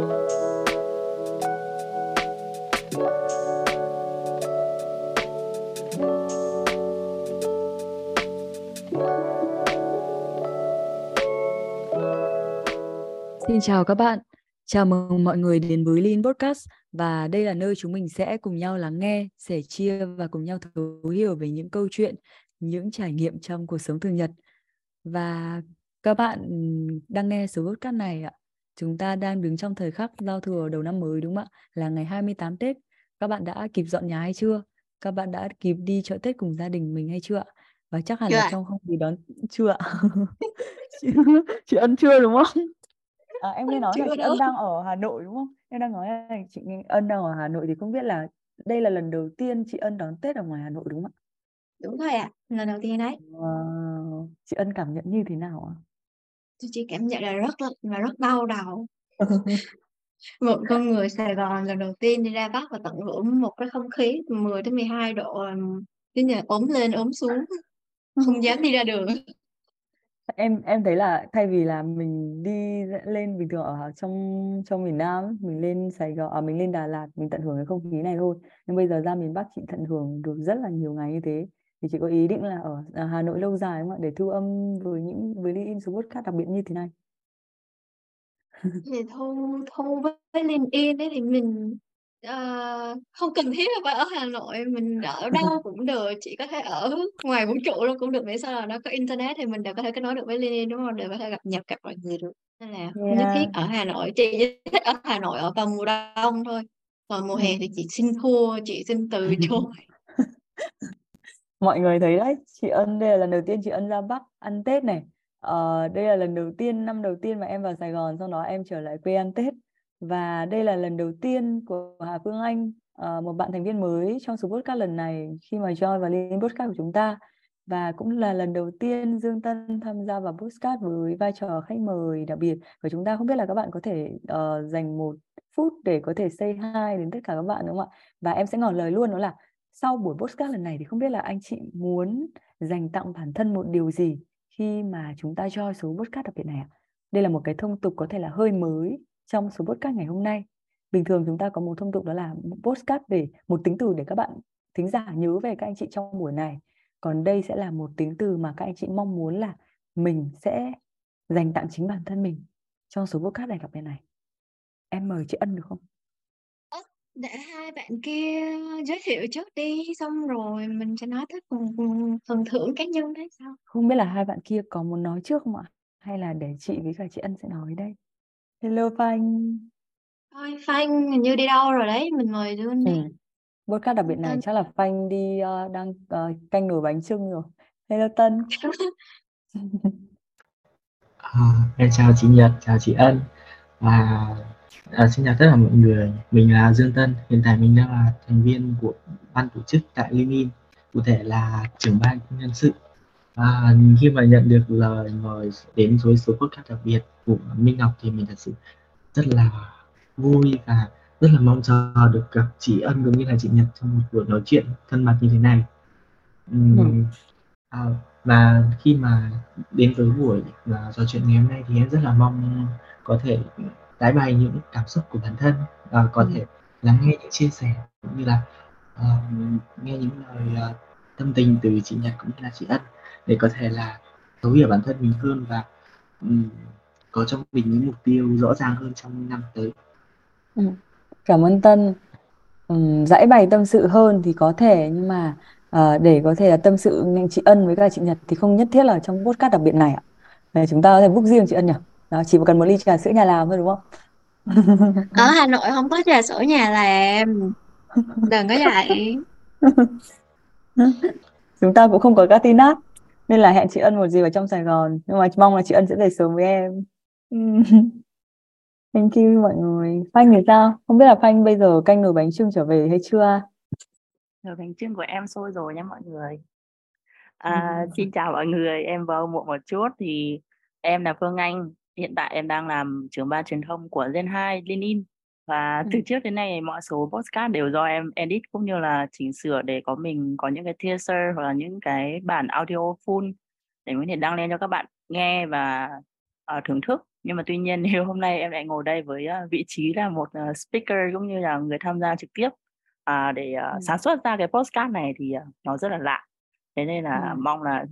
Xin chào các bạn. Chào mừng mọi người đến với Lean Podcast và đây là nơi chúng mình sẽ cùng nhau lắng nghe, sẻ chia và cùng nhau thấu hiểu về những câu chuyện, những trải nghiệm trong cuộc sống thường nhật. Và các bạn đang nghe số podcast này ạ. Chúng ta đang đứng trong thời khắc giao thừa đầu năm mới đúng không ạ? Là ngày 28 Tết. Các bạn đã kịp dọn nhà hay chưa? Các bạn đã kịp đi chợ Tết cùng gia đình mình hay chưa ạ? Và chắc hẳn Chưa là ạ. trong không khí đón chưa ạ? chị, chị Ân chưa đúng không? À, em nghe nói là Chưa chị đâu. Ân đang ở Hà Nội đúng không? Em đang nói là chị Ân đang ở Hà Nội thì không biết là đây là lần đầu tiên chị Ân đón Tết ở ngoài Hà Nội đúng không ạ? Đúng rồi ạ, lần đầu tiên đấy. Wow. Chị Ân cảm nhận như thế nào ạ? Tôi chỉ cảm nhận là rất là rất đau đầu. Một con người Sài Gòn lần đầu tiên đi ra Bắc và tận hưởng một cái không khí 10 đến 12 độ cứ như là ốm lên ốm xuống, không dám đi ra đường. Em em thấy là thay vì là mình đi lên bình thường ở trong trong miền Nam mình lên Sài Gòn à, mình lên Đà Lạt mình tận hưởng cái không khí này thôi. Nhưng bây giờ ra miền Bắc chị tận hưởng được rất là nhiều ngày như thế. Thì chị có ý định là ở ở Hà Nội lâu dài không ạ? Để thu âm với những với những số podcast đặc biệt như thế này. Thì thu thu với LinkedIn ấy thì mình ờ, không cần thiết là phải ở Hà Nội, mình ở đâu cũng được, chỉ có thể ở ngoài vũ trụ luôn cũng được miễn sao là nó có internet thì mình đều có thể kết nối được với LinkedIn đúng không? Đều có thể gặp nhập gặp mọi người được. Nên là không nhất thiết Yeah. ở Hà Nội, chị chỉ thích ở Hà Nội ở vào mùa đông thôi. Còn mùa hè thì chị xin thua, chị xin từ chối. Mọi người thấy đấy, chị Ân đây là lần đầu tiên chị Ân ra Bắc ăn Tết này. Ờ, đây là lần đầu tiên, năm đầu tiên mà em vào Sài Gòn, sau đó em trở lại quê ăn Tết. Và đây là lần đầu tiên của Hà Phương Anh, ờ, một bạn thành viên mới trong số podcast lần này khi mà join vào Liên podcast của chúng ta. Và cũng là lần đầu tiên Dương Tân tham gia vào podcast với vai trò khách mời đặc biệt của chúng ta. Không biết là các bạn có thể uh, dành một phút để có thể say hi đến tất cả các bạn đúng không ạ? Và em sẽ ngỏ lời luôn đó là sau buổi podcast lần này thì không biết là anh chị muốn dành tặng bản thân một điều gì khi mà chúng ta cho số podcast đặc biệt này ạ? Đây là một cái thông tục có thể là hơi mới trong số podcast ngày hôm nay. Bình thường chúng ta có một thông tục đó là podcast về một tính từ để các bạn thính giả nhớ về các anh chị trong buổi này. Còn đây sẽ là một tính từ mà các anh chị mong muốn là mình sẽ dành tặng chính bản thân mình trong số podcast này đặc biệt này. Em mời chị Ân được không? Để hai bạn kia giới thiệu trước đi, xong rồi mình sẽ nói tới phần, phần, phần thưởng cá nhân đấy sao? Không biết là hai bạn kia có muốn nói trước không ạ? Hay là để chị với cả chị Ân sẽ nói đây? Hello Phanh. Thôi, Phanh hình như đi đâu rồi đấy, mình mời luôn Ừ. đi. Podcast đặc biệt này Tân. chắc là Phanh đi ờ, đang ờ, canh nồi bánh chưng rồi. Hello Tân. À, em chào chị Nhật, chào chị Ân và à, xin chào tất cả mọi người. Mình là Dương Tân, hiện tại mình đang là thành viên của ban tổ chức tại Lenin, cụ thể là trưởng ban nhân sự. Và khi mà nhận được lời mời đến với số podcast đặc biệt của Minh Ngọc thì mình thật sự rất là vui và rất là mong chờ được gặp chị Ân cũng như là chị Nhật trong một buổi nói chuyện thân mật như thế này. Ừm, à, và khi mà đến với buổi à, trò chuyện ngày hôm nay thì em rất là mong có thể tái bày những cảm xúc của bản thân và có Ừ. thể lắng nghe những chia sẻ cũng như là ờ, nghe những lời ờ, tâm tình từ chị Nhật cũng như là chị Ân để có thể là thấu hiểu bản thân mình hơn và ừm, có trong mình những mục tiêu rõ ràng hơn trong năm tới. Ừ. Cảm ơn Tân. Ừm, giải bày tâm sự hơn thì có thể nhưng mà ờ, để có thể là tâm sự chị Ân với cả chị Nhật thì không nhất thiết là trong podcast đặc biệt này ạ. Để chúng ta có thể book riêng chị Ân nhỉ? Đó, chỉ cần một ly trà sữa nhà làm thôi đúng không? Ở Hà Nội không có trà sữa nhà làm. Đừng có vậy. Chúng ta cũng không có Catinat nên là hẹn chị Ân một dịp ở trong Sài Gòn nhưng mà mong là chị Ân sẽ về sớm với em. Thank you mọi người. Phanh thì sao? Không biết là Phanh bây giờ canh nồi bánh chưng trở về hay chưa? Nồi bánh chưng của em sôi rồi nha mọi người. À, xin chào mọi người, em vào muộn một chút thì em là Phương Anh. Hiện tại em đang làm trưởng ban truyền thông của Gen 2 Lenin. Và từ Ừ. trước đến nay mọi số podcast đều do em edit cũng như là chỉnh sửa để có mình có những cái teaser hoặc là những cái bản audio full để có thể đăng lên cho các bạn nghe và uh, thưởng thức nhưng mà tuy nhiên nếu hôm nay em lại ngồi đây với uh, vị trí là một uh, speaker cũng như là người tham gia trực tiếp uh, để uh, ừ. sản xuất ra cái postcard này thì uh, nó rất là lạ thế nên là ừ. mong là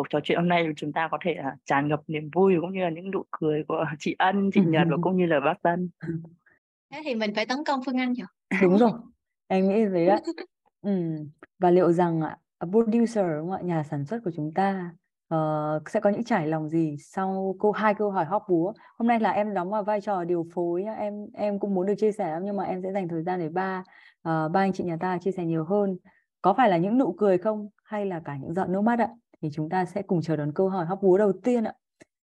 cuộc trò chuyện hôm nay chúng ta có thể uh, tràn ngập niềm vui cũng như là những nụ cười của chị Ân, chị Nhật và cũng như là bác Tân. Thế thì mình phải tấn công Phương Anh nhỉ? Đúng rồi, em nghĩ thế đấy. ừ. Và liệu rằng producer đúng không ạ, nhà sản xuất của chúng ta uh, sẽ có những trải lòng gì sau câu hai câu hỏi hóc búa. Hôm nay là em đóng vào vai trò điều phối nhá. Em em cũng muốn được chia sẻ lắm nhưng mà em sẽ dành thời gian để ba uh, ba anh chị nhà ta chia sẻ nhiều hơn. Có phải là những nụ cười không hay là cả những giọt nước mắt ạ? Thì chúng ta sẽ cùng chờ đón câu hỏi hóc búa đầu tiên ạ.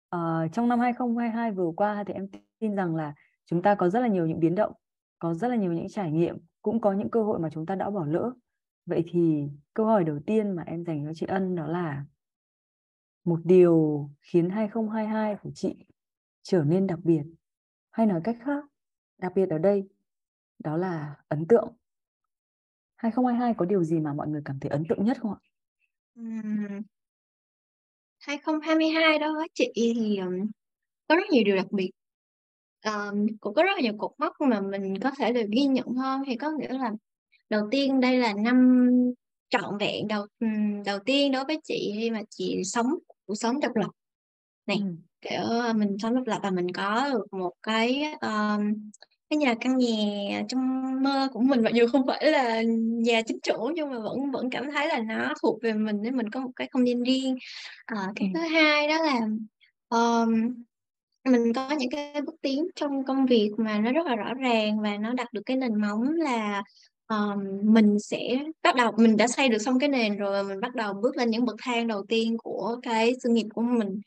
À, trong năm 2022 vừa qua thì em tin rằng là chúng ta có rất là nhiều những biến động, có rất là nhiều những trải nghiệm, cũng có những cơ hội mà chúng ta đã bỏ lỡ. Vậy thì câu hỏi đầu tiên mà em dành cho chị Ân đó là một điều khiến 2022 của chị trở nên đặc biệt hay nói cách khác, đặc biệt ở đây đó là ấn tượng. 2022 có điều gì mà mọi người cảm thấy ấn tượng nhất không ạ? 2022 đó chị thì, có rất nhiều điều đặc biệt. Ờm, cũng có rất là nhiều cột mốc mà mình có thể được ghi nhận hơn, thì có nghĩa là đầu tiên đây là năm trọn vẹn đầu đầu tiên đối với chị khi mà chị sống cuộc sống độc lập. Này, kiểu, mình sống độc lập và mình có được một cái, ờm, cái nhà căn nhà trong mơ của mình, mặc dù không phải là nhà chính chủ nhưng mà vẫn vẫn cảm thấy là nó thuộc về mình để mình có một cái không gian riêng. Ờ, cái Ừm. thứ hai đó là, ờm, mình có những cái bước tiến trong công việc mà nó rất là rõ ràng và nó đặt được cái nền móng là, ờm, mình sẽ bắt đầu mình đã xây được xong cái nền rồi và mình bắt đầu bước lên những bậc thang đầu tiên của cái sự nghiệp của mình.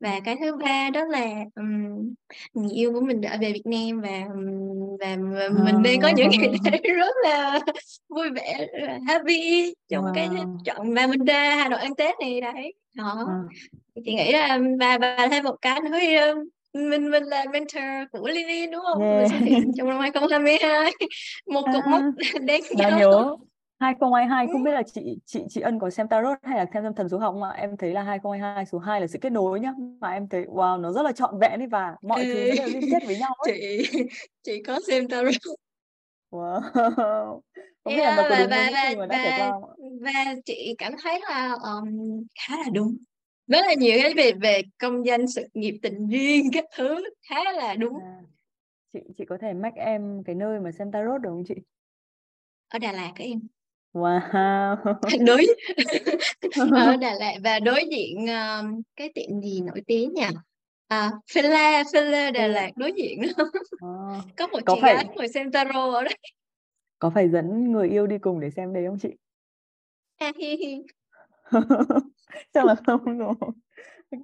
Và cái thứ ba đó là, ừm, người yêu của mình đã về Việt Nam và, và và mình đang có những ngày lễ rất là vui vẻ, happy trong cái Wow! chọn và mình ra Hà Nội ăn Tết này, đấy. Đó, Ờ. thì chị nghĩ là và và thêm một cái nữa mình mình là mentor của Lily, đúng hông? Mình xuất hiện Yeah! trong năm 2022, một cột mốc À, đáng nhớ. Nhớ. 2022 không Ừm. biết là chị chị chị Ân có xem tarot hay là xem thần số học không ạ? Em thấy là 2022 số 2 là sự kết nối nhá, mà em thấy, wow, nó rất là trọn vẹn ấy và mọi thứ Ê, nó đều liên kết với nhau ấy. chị chị có xem tarot. Wow! Không biết là nó có và đúng và và mà và không ạ? và chị cảm thấy là, ờm, khá là đúng. Rất là nhiều cái về về công danh, sự nghiệp, tình duyên các thứ, khá là đúng. À, chị chị có thể mách em cái nơi mà xem tarot được không chị? Ở Đà Lạt á em. Wow! Đối ở Đà Lạt và đối diện, ờ, cái tiệm gì nổi tiếng nhỉ? À, Phila, Phila Đà Phila. Lạt đối diện đó. Ờ, Có một có chị phải gái ngồi xem tarot ở đấy. có phải dẫn người yêu đi cùng để xem đấy không chị? Ha, hi hi. Chắc là không rồi.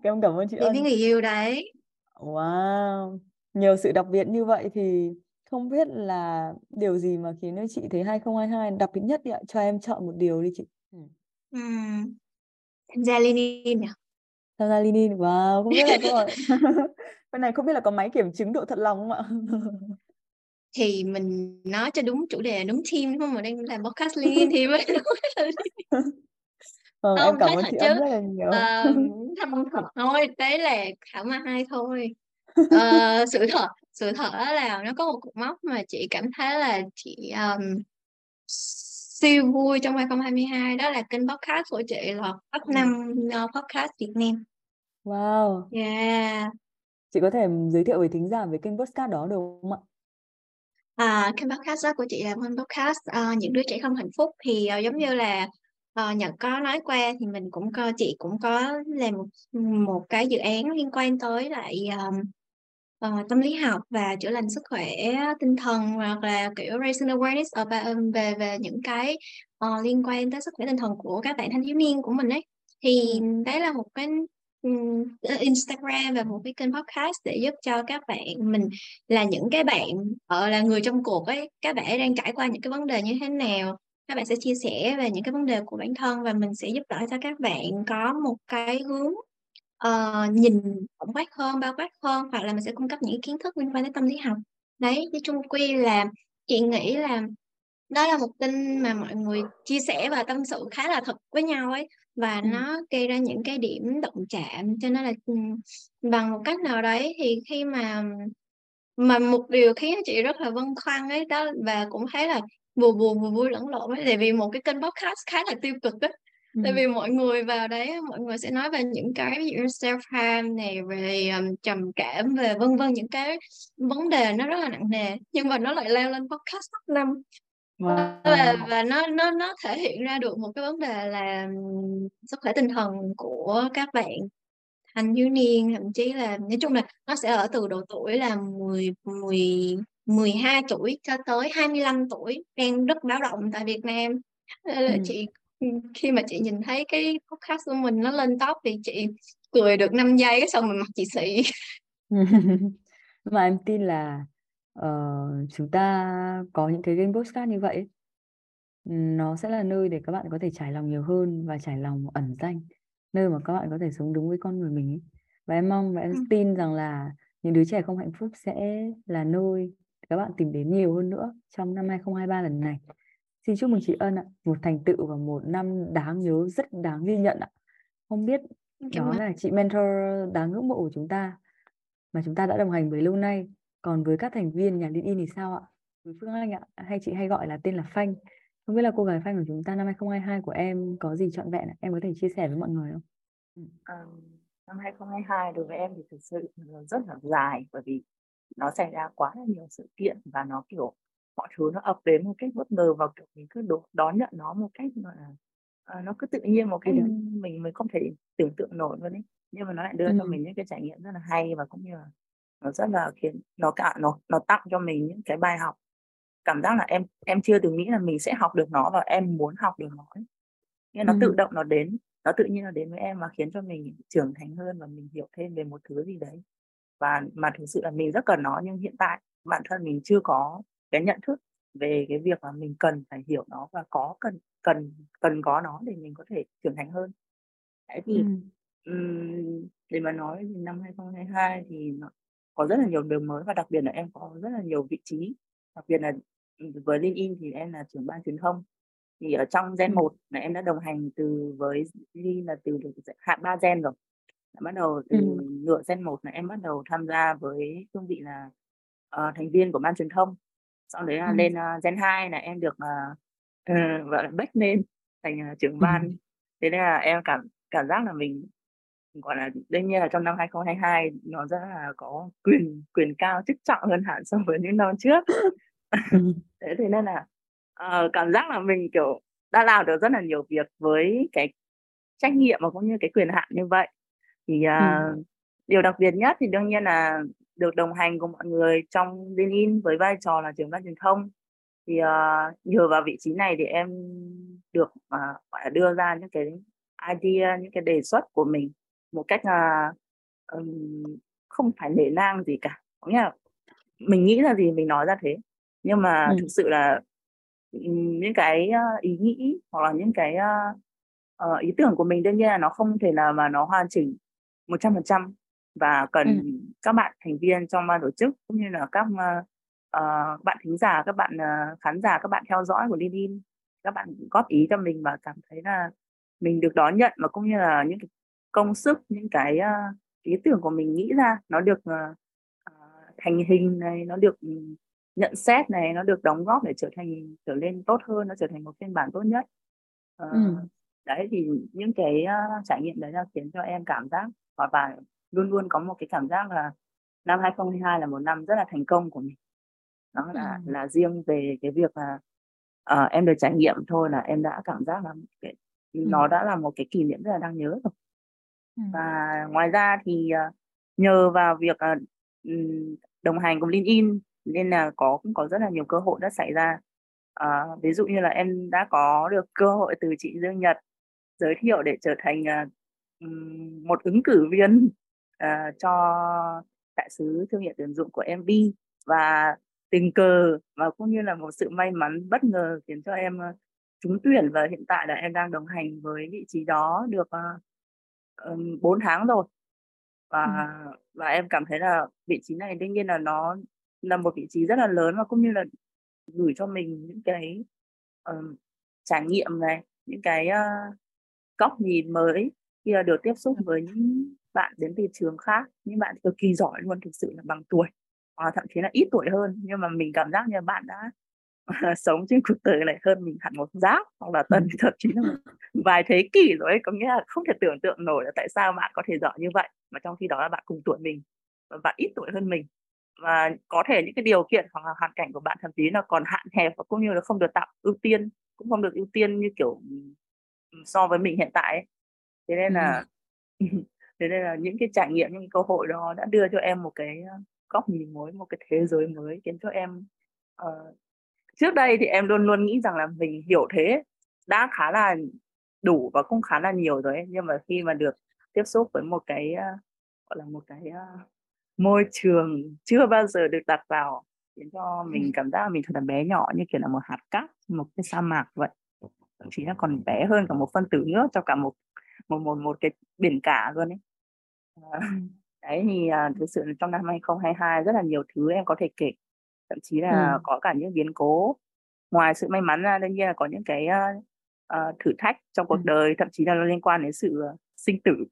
Em cảm ơn chị với Ân. người yêu đấy. Wow! Nhiều sự đặc biệt như vậy thì không biết là điều gì mà khiến cho chị thấy 2022 đặc biệt nhất đi ạ? Cho em chọn một điều đi chị. Ừm. Ừm. Tham gia Lenin nhỉ? Tham gia Lenin, wow! Không biết là hỏi bên này không biết là có máy kiểm chứng độ thật lòng không ạ? Thì mình nói cho đúng chủ đề, đúng theme, đúng hông? Mình đang làm podcast Lenin thì mới. Vâng, em Hông, cảm ơn chị chứ. Rất là nhiều. Ờm, không thật thôi, đấy là khảo mai thôi. Ờ, sự thật sự thật á là nó có một cột mốc mà chị cảm thấy là chị, ờm, siêu vui trong 2022 đó là kênh podcast của chị lọt top Ừm. 5, ơ, podcast Việt Nam. Wow! Yeah. Chị có thể giới thiệu với thính giả về kênh podcast đó được không ạ? À, kênh podcast đó của chị là kênh podcast, ờ, "Những đứa trẻ không hạnh phúc." Thì, ờ, giống như là, ờ, Nhật có nói qua thì mình cũng co chị cũng có làm một một cái dự án liên quan tới lại, ờm, ờ, tâm lý học và chữa lành sức khỏe tinh thần, hoặc là, kiểu, raising awareness about um, về về những cái, uh, liên quan tới sức khỏe tinh thần của các bạn thanh thiếu niên của mình ấy. Thì đấy là một cái, Instagram và một cái kênh podcast để giúp cho các bạn mình là những cái bạn, ở là, người trong cuộc ấy, các bạn ấy đang trải qua những cái vấn đề như thế nào, các bạn sẽ chia sẻ về những cái vấn đề của bản thân và mình sẽ giúp đỡ cho các bạn có một cái hướng, ờ, nhìn tổng quát hơn, bao quát hơn, hoặc là mình sẽ cung cấp những kiến thức liên quan tới tâm lý học. Đấy, nói chung quy là chị nghĩ là đó là một kênh mà mọi người chia sẻ và tâm sự khá là thật với nhau ấy. và Ừ. nó gây ra những cái điểm động chạm cho nên là ừ, bằng một cách nào đấy thì khi mà mà một điều khiến chị rất là băn khoăn ấy đó và cũng thấy là vừa buồn vừa vui lẫn lộn ấy tại vì một cái kênh podcast khá là tiêu cực tại Ừ. vì mọi người vào đấy mọi người sẽ nói về những cái ví dụ self harm này về um, trầm cảm về vân vân những cái vấn đề nó rất là nặng nề nhưng mà nó lại leo lên podcast top năm và Wow. và nó nó nó thể hiện ra được một cái vấn đề là sức khỏe tinh thần của các bạn thanh thiếu niên thậm chí là nói chung là nó sẽ ở từ độ tuổi là 10 10 12 tuổi cho tới 25 tuổi đang rất báo động tại Việt Nam là Ừ. chị khi mà chị nhìn thấy cái podcast của mình nó lên top thì chị cười được 5 giây cái xong rồi mặt chị xị mà em tin là ờ, chúng ta có những cái kênh podcast như vậy nó sẽ là nơi để các bạn có thể trải lòng nhiều hơn và trải lòng ẩn danh nơi mà các bạn có thể sống đúng với con người mình ấy. Và em mong và em Ừ. tin rằng là những đứa trẻ không hạnh phúc sẽ là nơi các bạn tìm đến nhiều hơn nữa trong năm 2023 lần này. Xin chúc mừng chị Ân ạ, một thành tựu và một năm đáng nhớ, rất đáng ghi nhận ạ. Không biết đó ơn. là chị mentor đáng ngưỡng mộ của chúng ta mà chúng ta đã đồng hành với lâu nay. Còn với các thành viên nhà Liên In thì sao ạ? Với Phương Anh ạ, hay chị hay gọi là tên là Phanh. Không biết là cô gái Phanh của chúng ta năm 2022 của em có gì trọn vẹn ạ? Em có thể chia sẻ với mọi người không? Ờ, năm 2022 đối với em thì thực sự là rất là dài bởi vì nó xảy ra quá là nhiều sự kiện và nó kiểu mọi thứ nó ập đến một cách bất ngờ và kiểu mình cứ đo- đón nhận nó một cách là ờ, nó cứ tự nhiên một cách Ừ. mình mới không thể tưởng tượng nổi luôn ấy nhưng mà nó lại đưa cho Ừ. mình những cái trải nghiệm rất là hay và cũng như là nó rất là khiến nó cả nó nó tặng cho mình những cái bài học cảm giác là em em chưa từng nghĩ là mình sẽ học được nó và em muốn học được nó ấy. Nghĩa nó tự Ừ. động nó đến nó tự nhiên nó đến với em và khiến cho mình trưởng thành hơn và mình hiểu thêm về một thứ gì đấy và mà thực sự là mình rất cần nó nhưng hiện tại bản thân mình chưa có cái nhận thức về cái việc là mình cần phải hiểu nó và có cần cần cần có nó để mình có thể trưởng thành hơn đấy thì Ừ. ừm, để mà nói thì năm 2022 thì nó có rất là nhiều điều mới và đặc biệt là em có rất là nhiều vị trí đặc biệt là với LinkedIn thì em là trưởng ban truyền thông thì ở trong gen Ừ. 1 là em đã đồng hành từ với Ly là từ được hạ ba gen rồi Đã bắt đầu từ Ừ. nửa gen 1 là em bắt đầu tham gia với cương vị là ờ, thành viên của ban truyền thông sau đấy là Ừ. lên uh, gen 2 là em được uh, gọi là bách lên thành ờ, trưởng Ừ. ban thế nên là em cảm cảm giác là mình gọi là đương nhiên là trong năm 2022 nó rất là có quyền quyền cao chức trọng hơn hẳn so với những năm trước Ừ. thế thế nên là ờ, cảm giác là mình kiểu đã làm được rất là nhiều việc với cái trách nhiệm và cũng như cái quyền hạn như vậy thì Ừ. à, điều đặc biệt nhất thì đương nhiên là được đồng hành cùng mọi người trong LinkedIn với vai trò là trưởng ban truyền thông thì à, nhờ vào vị trí này thì em được à, gọi là đưa ra những cái idea những cái đề xuất của mình một cách là ừm, không phải nể nang gì cả có nghĩa là mình nghĩ là gì mình nói ra thế nhưng mà Ừ. thực sự là những cái ờ, ý nghĩ hoặc là những cái ờ, ờ, ý tưởng của mình đương nhiên là nó không thể nào mà nó hoàn chỉnh 100% và Ừ. các bạn thành viên trong ban tổ chức cũng như là các ờ, bạn thính giả các bạn ờ, khán giả các bạn theo dõi của LinkedIn các bạn góp ý cho mình và cảm thấy là mình được đón nhận và cũng như là những cái công sức những cái ờ, ý tưởng của mình nghĩ ra nó được ờ, thành hình này nó được nhận xét này nó được đóng góp để trở thành trở lên tốt hơn nó trở thành một phiên bản tốt nhất Ờ, Ừ. đấy thì những cái ờ, trải nghiệm đấy là khiến cho em cảm giác và, và luôn luôn có một cái cảm giác là năm 2022 là một năm rất là thành công của mình nó là Ừ. là riêng về cái việc là ờ, em được trải nghiệm thôi là em đã cảm giác là cái, Ừ. nó đã là một cái kỷ niệm rất là đáng nhớ rồi Ừ. và ngoài ra thì ờ, nhờ vào việc ờ, đồng hành cùng LinkedIn nên là có cũng có rất là nhiều cơ hội đã xảy ra Ờ, ví dụ như là em đã có được cơ hội từ chị Dương Nhật giới thiệu để trở thành một ứng cử viên ờ, cho đại sứ thương hiệu tuyển dụng của MV và tình cờ và cũng như là một sự may mắn bất ngờ khiến cho em ờ, trúng tuyển và hiện tại là em đang đồng hành với vị trí đó được uh, 4 tháng rồi. Và Ừ. và em cảm thấy là vị trí này đương nhiên là nó là một vị trí rất là lớn và cũng như là gửi cho mình những cái ờm, trải nghiệm này những cái ờ, góc nhìn mới khi là được tiếp xúc với những bạn đến từ trường khác những bạn cực kỳ giỏi luôn thực sự là bằng tuổi hoặc thậm chí là ít tuổi hơn nhưng mà mình cảm giác như bạn đã sống trên cuộc đời này hơn mình hẳn một giáp hoặc là tần thậm chí là vài thế kỷ rồi ấy. có nghĩa là không thể tưởng tượng nổi là tại sao bạn có thể giỏi như vậy mà trong khi đó là bạn cùng tuổi mình và bạn ít tuổi hơn mình và có thể những cái điều kiện hoặc là hoàn cảnh của bạn thậm chí là còn hạn hẹp và cũng như là không được tạo ưu tiên cũng không được ưu tiên như kiểu so với mình hiện tại ấy. thế nên là thế nên là những cái trải nghiệm những cái cơ hội đó đã đưa cho em một cái ờ, góc nhìn mới một cái thế giới mới khiến cho em uh, trước đây thì em luôn luôn nghĩ rằng là mình hiểu thế đã khá là đủ và cũng khá là nhiều rồi ấy. nhưng mà khi mà được tiếp xúc với một cái uh, gọi là một cái uh, môi trường chưa bao giờ được đặt vào khiến cho mình cảm giác là mình thật là bé nhỏ như kiểu là một hạt cát một cái sa mạc vậy thậm chí là còn bé hơn cả một phân tử nước cho cả một một một một cái biển cả luôn ấy à, đấy thì à, thực sự là trong năm 2022 rất là nhiều thứ em có thể kể thậm chí là ừ. có cả những biến cố ngoài sự may mắn ra đương nhiên là có những cái uh, uh, thử thách trong cuộc ừ. đời thậm chí là nó liên quan đến sự uh, sinh tử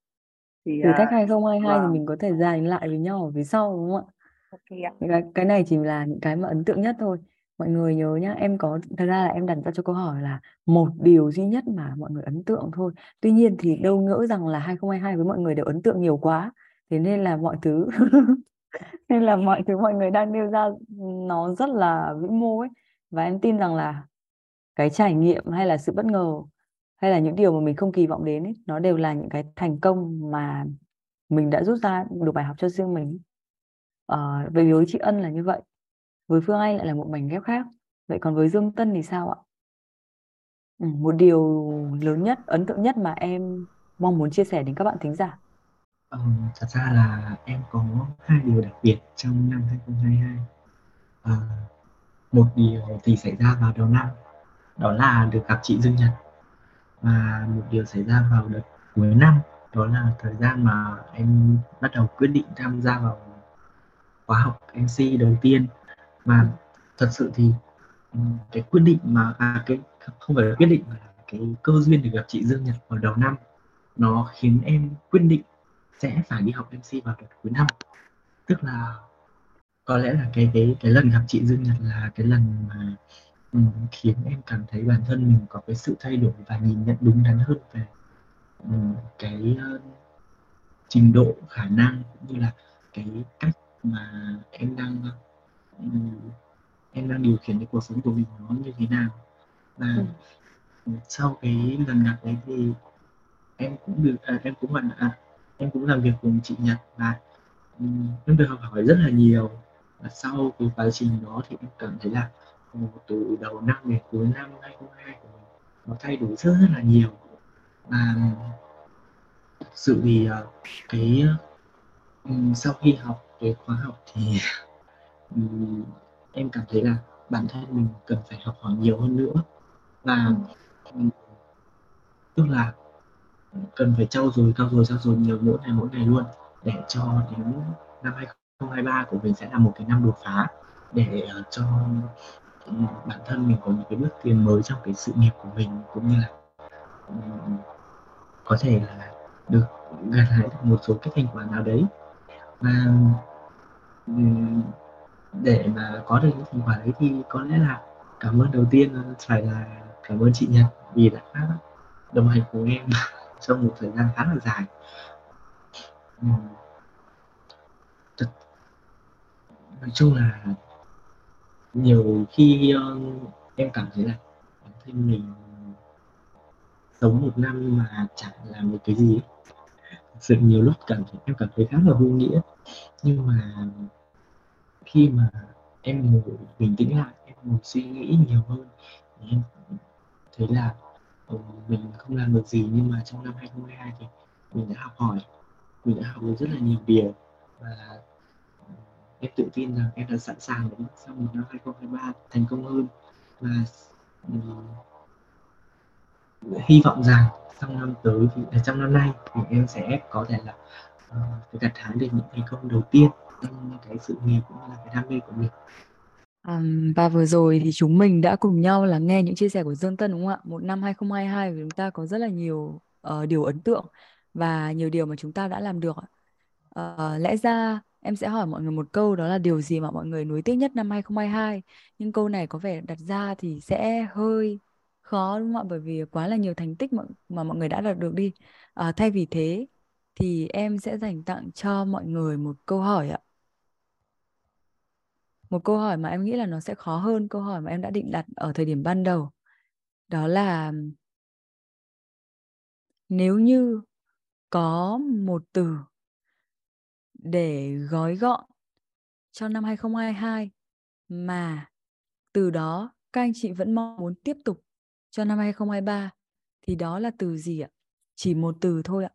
thì thử thách 2022 uh, thì mình có thể dành lại với nhau ở phía sau đúng không ạ? Okay Cái, cái này chỉ là những cái mà ấn tượng nhất thôi. Mọi người nhớ nhá, em có thật ra là em đặt ra cho câu hỏi là một điều duy nhất mà mọi người ấn tượng thôi. Tuy nhiên thì đâu ngỡ rằng là 2022 với mọi người đều ấn tượng nhiều quá. Thế nên là mọi thứ nên là mọi thứ mọi người đang nêu ra ừ, nó rất là vĩ mô ấy và em tin rằng là cái trải nghiệm hay là sự bất ngờ hay là những điều mà mình không kỳ vọng đến ấy, nó đều là những cái thành công mà mình đã rút ra được bài học cho riêng mình ờ, về với chị Ân là như vậy với Phương Anh lại là một mảnh ghép khác vậy còn với Dương Tân thì sao ạ ừ, một điều lớn nhất ấn tượng nhất mà em mong muốn chia sẻ đến các bạn thính giả ừ, thật ra là em có hai điều đặc biệt trong năm 2022. à, ờ, một điều thì xảy ra vào đầu năm, đó là được gặp chị Dương Nhật. Và một điều xảy ra vào đợt cuối năm, đó là thời gian mà em bắt đầu quyết định tham gia vào khóa học MC đầu tiên. Và thật sự thì ừ, cái quyết định mà à, cái không phải là quyết định mà là cái cơ duyên được gặp chị Dương Nhật vào đầu năm nó khiến em quyết định sẽ phải đi học MC vào đợt cuối năm. Tức là có lẽ là cái cái cái lần gặp chị Dương Nhật là cái lần mà um, khiến em cảm thấy bản thân mình có cái sự thay đổi và nhìn nhận đúng đắn hơn về um, cái uh, trình độ khả năng cũng như là cái cách mà em đang em đang điều khiển cái cuộc sống của mình nó như thế nào? Và ừ. sau cái lần gặp đấy thì em cũng được à, em cũng hoàn à, em cũng làm việc cùng chị Nhật và um, em được học hỏi rất là nhiều. Và sau cái quá trình đó thì em cảm thấy là từ đầu năm đến cuối năm 2022 của mình nó thay đổi rất rất là nhiều. Và thực sự thì uh, cái um, sau khi học cái khóa học thì um, em cảm thấy là bản thân mình cần phải học hỏi nhiều hơn nữa. Và um, tức là cần phải trau dồi trau dồi trau dồi nhiều mỗi ngày mỗi ngày luôn để cho đến năm 2023 của mình sẽ là một cái năm đột phá để uh, cho um, bản thân mình có những cái bước tiến mới trong cái sự nghiệp của mình cũng như là um, có thể là được gặt hái được một số cái thành quả nào đấy. Và um, để mà có được những thành quả đấy thì có lẽ là cảm ơn đầu tiên ờ, phải là cảm ơn chị Nhật vì đã đồng hành cùng em trong một thời gian khá là dài. Thật, nói chung là nhiều khi ờ, em cảm thấy là bản thân mình sống một năm mà chẳng làm được cái gì sự nhiều lúc cảm thấy em cảm thấy khá là vô nghĩa. Nhưng mà khi mà em ngồi bình tĩnh lại em ngồi suy nghĩ nhiều hơn thì em thấy là ờ, mình không làm được gì nhưng mà trong năm 2022 thì mình đã học hỏi mình đã học được rất là nhiều điều và ờ, em tự tin rằng em đã sẵn sàng để bước sang một năm 2023 thành công hơn và ờ, hy vọng rằng trong năm tới thì à, trong năm nay thì em sẽ có thể là uh, gặt hái được những thành công đầu tiên trong cái sự nghiệp cũng là cái đam mê của mình À, và vừa rồi thì chúng mình đã cùng nhau là nghe những chia sẻ của Dương Tân đúng không ạ? Một năm 2022 của chúng ta có rất là nhiều uh, điều ấn tượng và nhiều điều mà chúng ta đã làm được. Uh, lẽ ra em sẽ hỏi mọi người một câu đó là điều gì mà mọi người nuối tiếc nhất năm 2022. Nhưng câu này có vẻ đặt ra thì sẽ hơi khó đúng không ạ? Bởi vì quá là nhiều thành tích mà, mà mọi người đã đạt được đi. Uh, thay vì thế thì em sẽ dành tặng cho mọi người một câu hỏi ạ. Một câu hỏi mà em nghĩ là nó sẽ khó hơn, câu hỏi mà em đã định đặt ở thời điểm ban đầu. Đó là, nếu như có một từ để gói gọn cho năm 2022 mà từ đó các anh chị vẫn mong muốn tiếp tục cho năm 2023 thì đó là từ gì ạ? Chỉ một từ thôi ạ.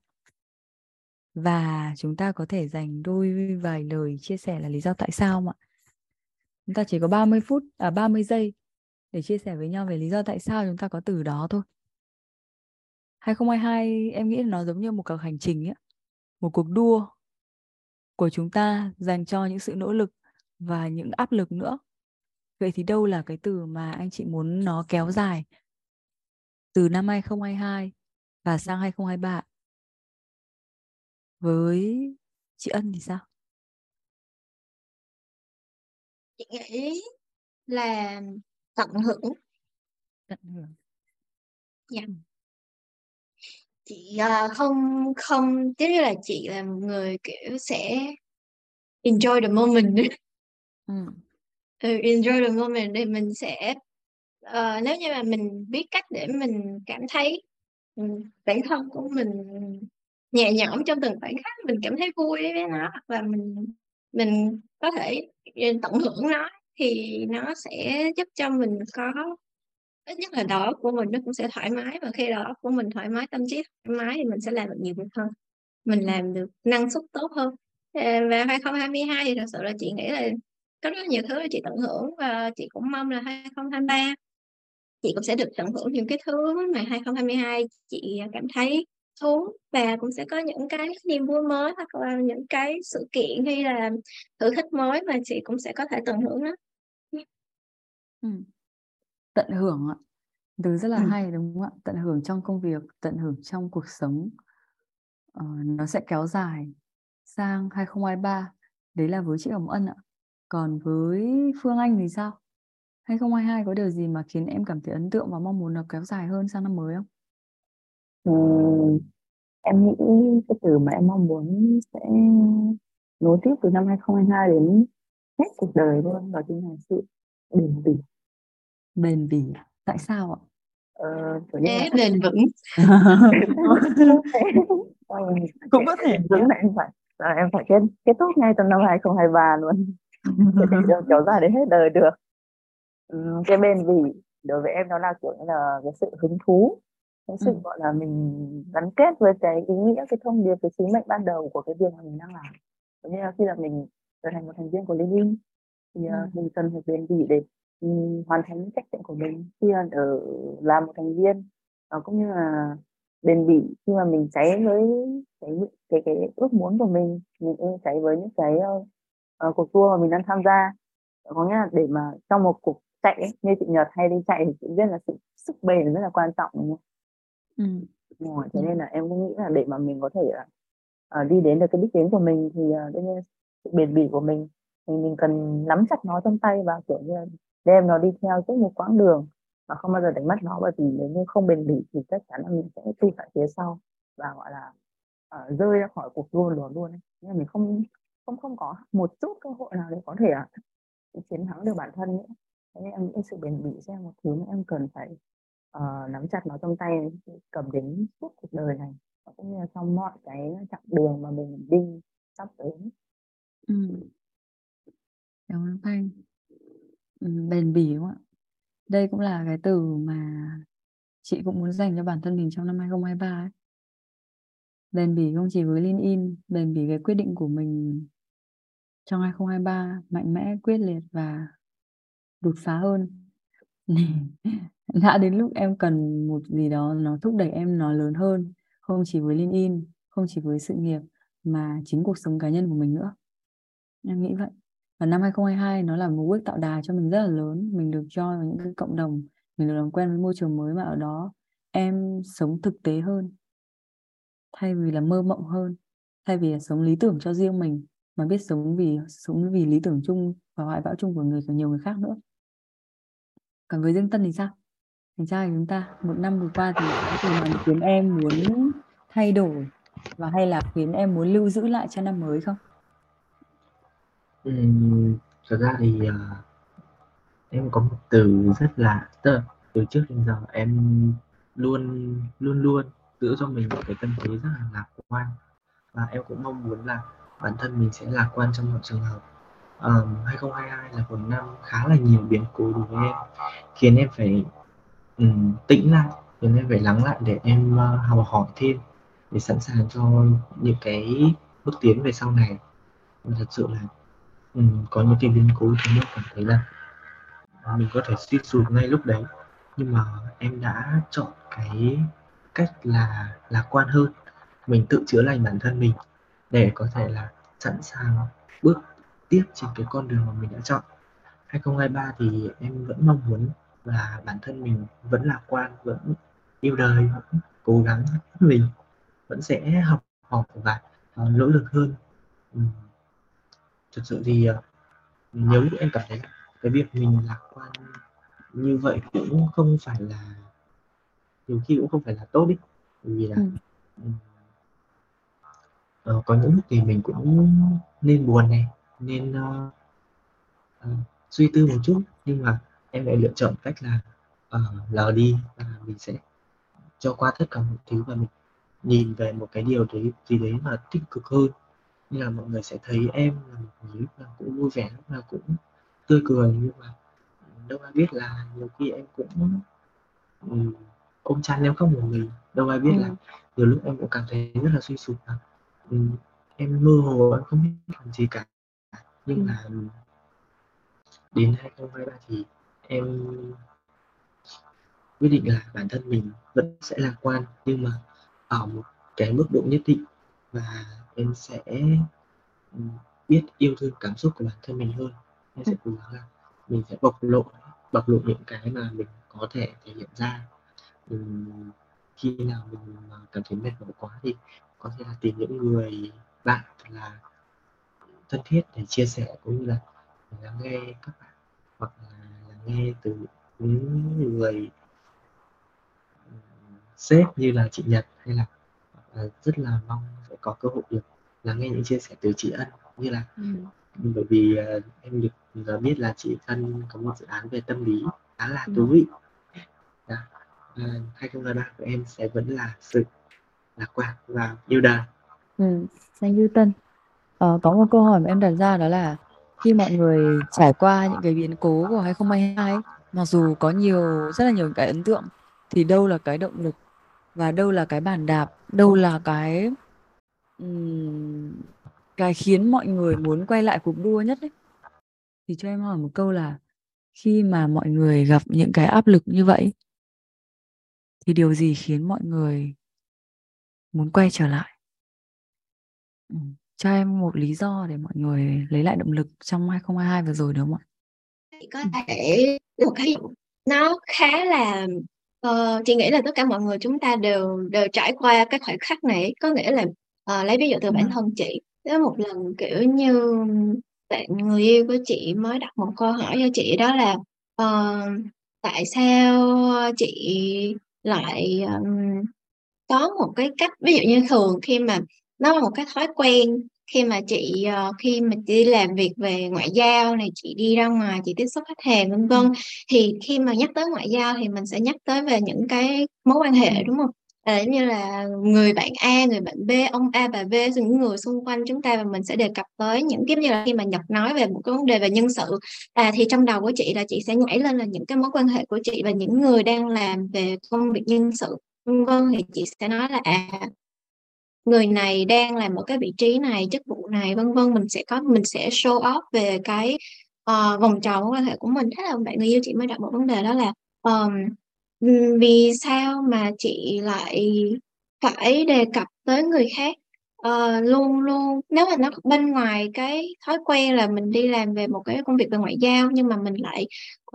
Và chúng ta có thể dành đôi vài lời chia sẻ là lý do tại sao không ạ? Chúng ta chỉ có 30 phút à 30 giây để chia sẻ với nhau về lý do tại sao chúng ta có từ đó thôi. 2022 em nghĩ nó giống như một cuộc hành trình ấy, một cuộc đua của chúng ta dành cho những sự nỗ lực và những áp lực nữa. Vậy thì đâu là cái từ mà anh chị muốn nó kéo dài từ năm 2022 và sang 2023? Với chị Ân thì sao? Chị nghĩ là tận hưởng. Tận hưởng. Dạ. Chị uh, không không như là chị là một người kiểu sẽ enjoy the moment. Ừ. ừ, enjoy the moment thì mình sẽ uh, nếu như mà mình biết cách để mình cảm thấy um, bản thân của mình nhẹ nhõm trong từng khoảnh khắc mình cảm thấy vui với nó hoặc là mình mình có thể ờ, tận hưởng nó thì nó sẽ giúp cho mình có, ít nhất là đầu óc của mình nó cũng sẽ thoải mái và khi đầu óc của mình thoải mái, tâm trí thoải mái thì mình sẽ làm được nhiều việc hơn, mình làm được năng suất tốt hơn. Ờ, và 2022 thì thật sự là chị nghĩ là có rất nhiều thứ chị tận hưởng và chị cũng mong là 2023 chị cũng sẽ được tận hưởng những cái thứ mà 2022 chị cảm thấy thú và cũng sẽ có những cái niềm vui mới hoặc là những cái sự kiện hay là thử thách mới mà chị cũng sẽ có thể tận hưởng đó. Ừ. Tận hưởng ạ. Từ rất là Ừ. hay đúng không ạ? Tận hưởng trong công việc, tận hưởng trong cuộc sống. Ờ, nó sẽ kéo dài sang 2023. Đấy là với chị Hồng Ân ạ. Còn với Phương Anh thì sao? 2022 có điều gì mà khiến em cảm thấy ấn tượng và mong muốn nó kéo dài hơn sang năm mới không? Ừm, em nghĩ cái từ mà em mong muốn sẽ nối tiếp từ năm 2022 đến hết cuộc đời luôn đó chính là sự bền bỉ Bền bỉ. Tại sao ạ? ờ, kiểu như là bền vững. Cũng có thể. vững là em phải là em phải kết kết thúc ngay trong năm 2023 luôn để được kéo dài đến hết đời được Ừm, cái bền bỉ đối với em nó là kiểu như là cái sự hứng thú cái sự Ừ. gọi là mình gắn kết với cái ý nghĩa cái thông điệp cái sứ mệnh ban đầu của cái việc mà mình đang làm giống như là khi là mình trở thành một thành viên của Liên minh thì Ừ. uh, mình cần phải bền bỉ để um, hoàn thành những trách nhiệm của mình khi là ở làm một thành viên uh, cũng như là bền bỉ khi mà mình cháy với cái cái cái ước muốn của mình mình cháy với những cái uh, uh, cuộc đua mà mình đang tham gia có nghĩa là để mà trong một cuộc chạy ấy, như chị Nhật hay đi chạy thì chị biết là sự sức bền rất là quan trọng đúng không? Ừ. Đúng rồi, thế nên là em cũng nghĩ là để mà mình có thể uh, đi đến được cái đích đến của mình thì uh, đương nhiên sự bền bỉ của mình thì mình cần nắm chặt nó trong tay và kiểu như là đem nó đi theo suốt một quãng đường và không bao giờ đánh mất nó bởi vì nếu như không bền bỉ thì chắc chắn là mình sẽ tụt lại phía sau và gọi là uh, rơi ra khỏi cuộc đua luôn luôn ấy. nên là mình không không không có một chút cơ hội nào để có thể uh, chiến thắng được bản thân nữa thế nên em nghĩ sự bền bỉ sẽ là một thứ mà em cần phải uh, nắm chặt nó trong tay cầm đến suốt cuộc đời này và cũng như là trong mọi cái chặng đường mà mình đi sắp tới Ừ. Cảm ơn Thanh. Ừ, bền bỉ đúng không ạ? Đây cũng là cái từ mà chị cũng muốn dành cho bản thân mình trong năm 2023 ấy. Bền bỉ không chỉ với LinkedIn, bền bỉ cái quyết định của mình trong 2023 mạnh mẽ, quyết liệt và đột phá hơn. Đã đến lúc em cần một gì đó nó thúc đẩy em nó lớn hơn, không chỉ với LinkedIn, không chỉ với sự nghiệp mà chính cuộc sống cá nhân của mình nữa. Em nghĩ vậy. Và năm 2022 nó là một bước tạo đà cho mình rất là lớn. Mình được join vào những cái cộng đồng, mình được làm quen với môi trường mới mà ở đó em sống thực tế hơn. thay vì là mơ mộng hơn thay vì là sống lý tưởng cho riêng mình mà biết sống vì sống vì lý tưởng chung và hoài bão chung của người của nhiều người khác nữa còn với Dương Tân thì sao? Thành trai chúng ta một năm vừa qua thì có điều nào khiến em muốn thay đổi và hay là khiến em muốn lưu giữ lại cho năm mới không? Ừ, thật ra thì uh, em có một từ rất là tức là từ trước đến giờ em luôn luôn luôn giữ cho mình một cái tâm thế rất là lạc quan. Và em cũng mong muốn là bản thân mình sẽ lạc quan trong mọi trường hợp um, 2022 là một năm khá là nhiều biến cố đối với em khiến em phải um, tĩnh lại khiến em phải lắng lại để em uh, học hỏi thêm để sẵn sàng cho những cái bước tiến về sau này. Và thật sự là um, có những cái biến cố thì em cảm thấy là mình có thể suy sụp ngay lúc đấy nhưng mà em đã chọn cái cách là lạc quan hơn. Mình tự chữa lành bản thân mình để có thể là sẵn sàng bước tiếp trên cái con đường mà mình đã chọn. 2023 thì em vẫn mong muốn là bản thân mình vẫn lạc quan vẫn yêu đời vẫn cố gắng mình vẫn sẽ học hỏi và uh, nỗ lực hơn. Um, thực sự thì uh, nhiều lúc em cảm thấy cái việc mình lạc quan như vậy cũng không phải là nhiều khi cũng không phải là tốt đi vì là ừ. uh, có những lúc thì mình cũng nên buồn này nên uh, uh, suy tư một chút. Nhưng mà em lại lựa chọn cách là uh, lờ đi và mình sẽ cho qua tất cả mọi thứ và mình nhìn về một cái điều đấy gì đấy mà tích cực hơn. Như là mọi người sẽ thấy em là một người lúc nào cũng vui vẻ lúc nào cũng tươi cười. Nhưng mà đâu ai biết là nhiều khi em cũng um, ôm chăn em không một mình. Đâu ai biết ừ. là nhiều lúc em cũng cảm thấy rất là suy sụp là um, em mơ hồ em không biết làm gì cả nhưng ừ. là đến 2023 thì em quyết định là bản thân mình vẫn sẽ lạc quan nhưng mà ở một cái mức độ nhất định và em sẽ biết yêu thương cảm xúc của bản thân mình hơn. Em sẽ cố gắng là mình sẽ bộc lộ bộc lộ những cái mà mình có thể thể hiện ra. Mình, khi nào mình cảm thấy mệt mỏi quá thì có thể là tìm những người bạn là thân thiết để chia sẻ cũng như là lắng nghe các bạn hoặc là lắng nghe từ những người sếp như là chị Nhật hay là rất là mong sẽ có cơ hội được lắng nghe những chia sẻ từ chị Ân như là ừ. bởi vì uh, em được biết là chị Ân có một dự án về tâm lý khá là thú vị ừ. uh, 2023 của em sẽ vẫn là sự lạc quan và yêu đời ừ. Thank you Tân ờ, có một câu hỏi mà em đặt ra đó là khi mọi người trải qua những cái biến cố của 2022 mặc dù có nhiều rất là nhiều cái ấn tượng thì đâu là cái động lực và đâu là cái bàn đạp đâu là cái um, cái khiến mọi người muốn quay lại cuộc đua nhất ấy thì cho em hỏi một câu là khi mà mọi người gặp những cái áp lực như vậy thì điều gì khiến mọi người muốn quay trở lại ừ cho em một lý do để mọi người lấy lại động lực trong 2022 vừa rồi được không ạ? Có thể một cái nó khá là Ờ, chị nghĩ là tất cả mọi người chúng ta đều đều trải qua cái khoảnh khắc này có nghĩa là ờ, lấy ví dụ từ bản thân chị có một lần kiểu như bạn người yêu của chị mới đặt một câu hỏi cho chị đó là ờ, tại sao chị lại um, có một cái cách ví dụ như thường khi mà nó là một cái thói quen. Khi mà chị ờ, khi mà chị đi làm việc về ngoại giao này chị đi ra ngoài chị tiếp xúc khách hàng vân vân thì khi mà nhắc tới ngoại giao thì mình sẽ nhắc tới về những cái mối quan hệ đúng không? À, như là người bạn A, người bạn B, ông A, bà B, những người xung quanh chúng ta và mình sẽ đề cập tới những cái như là khi mà Nhật nói về một cái vấn đề về nhân sự. À, thì trong đầu của chị là chị sẽ nhảy lên là những cái mối quan hệ của chị và những người đang làm về công việc nhân sự vân vân thì chị sẽ nói là à người này đang làm một cái vị trí này chức vụ này vân vân mình sẽ có mình sẽ show off về cái uh, vòng tròn quan hệ của mình. Thế là bạn người yêu chị mới đặt một vấn đề đó là um, vì sao mà chị lại phải đề cập tới người khác? Uh, luôn luôn nếu mà nó bên ngoài cái thói quen là mình đi làm về một cái công việc về ngoại giao nhưng mà mình lại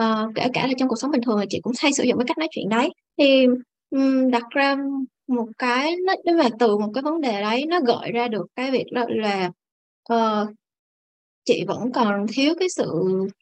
uh, kể cả là trong cuộc sống bình thường là chị cũng hay sử dụng cái cách nói chuyện đấy. Thì um, đặt ra một cái nó nhưng mà từ một cái vấn đề đấy nó gợi ra được cái việc đó là uh, chị vẫn còn thiếu cái sự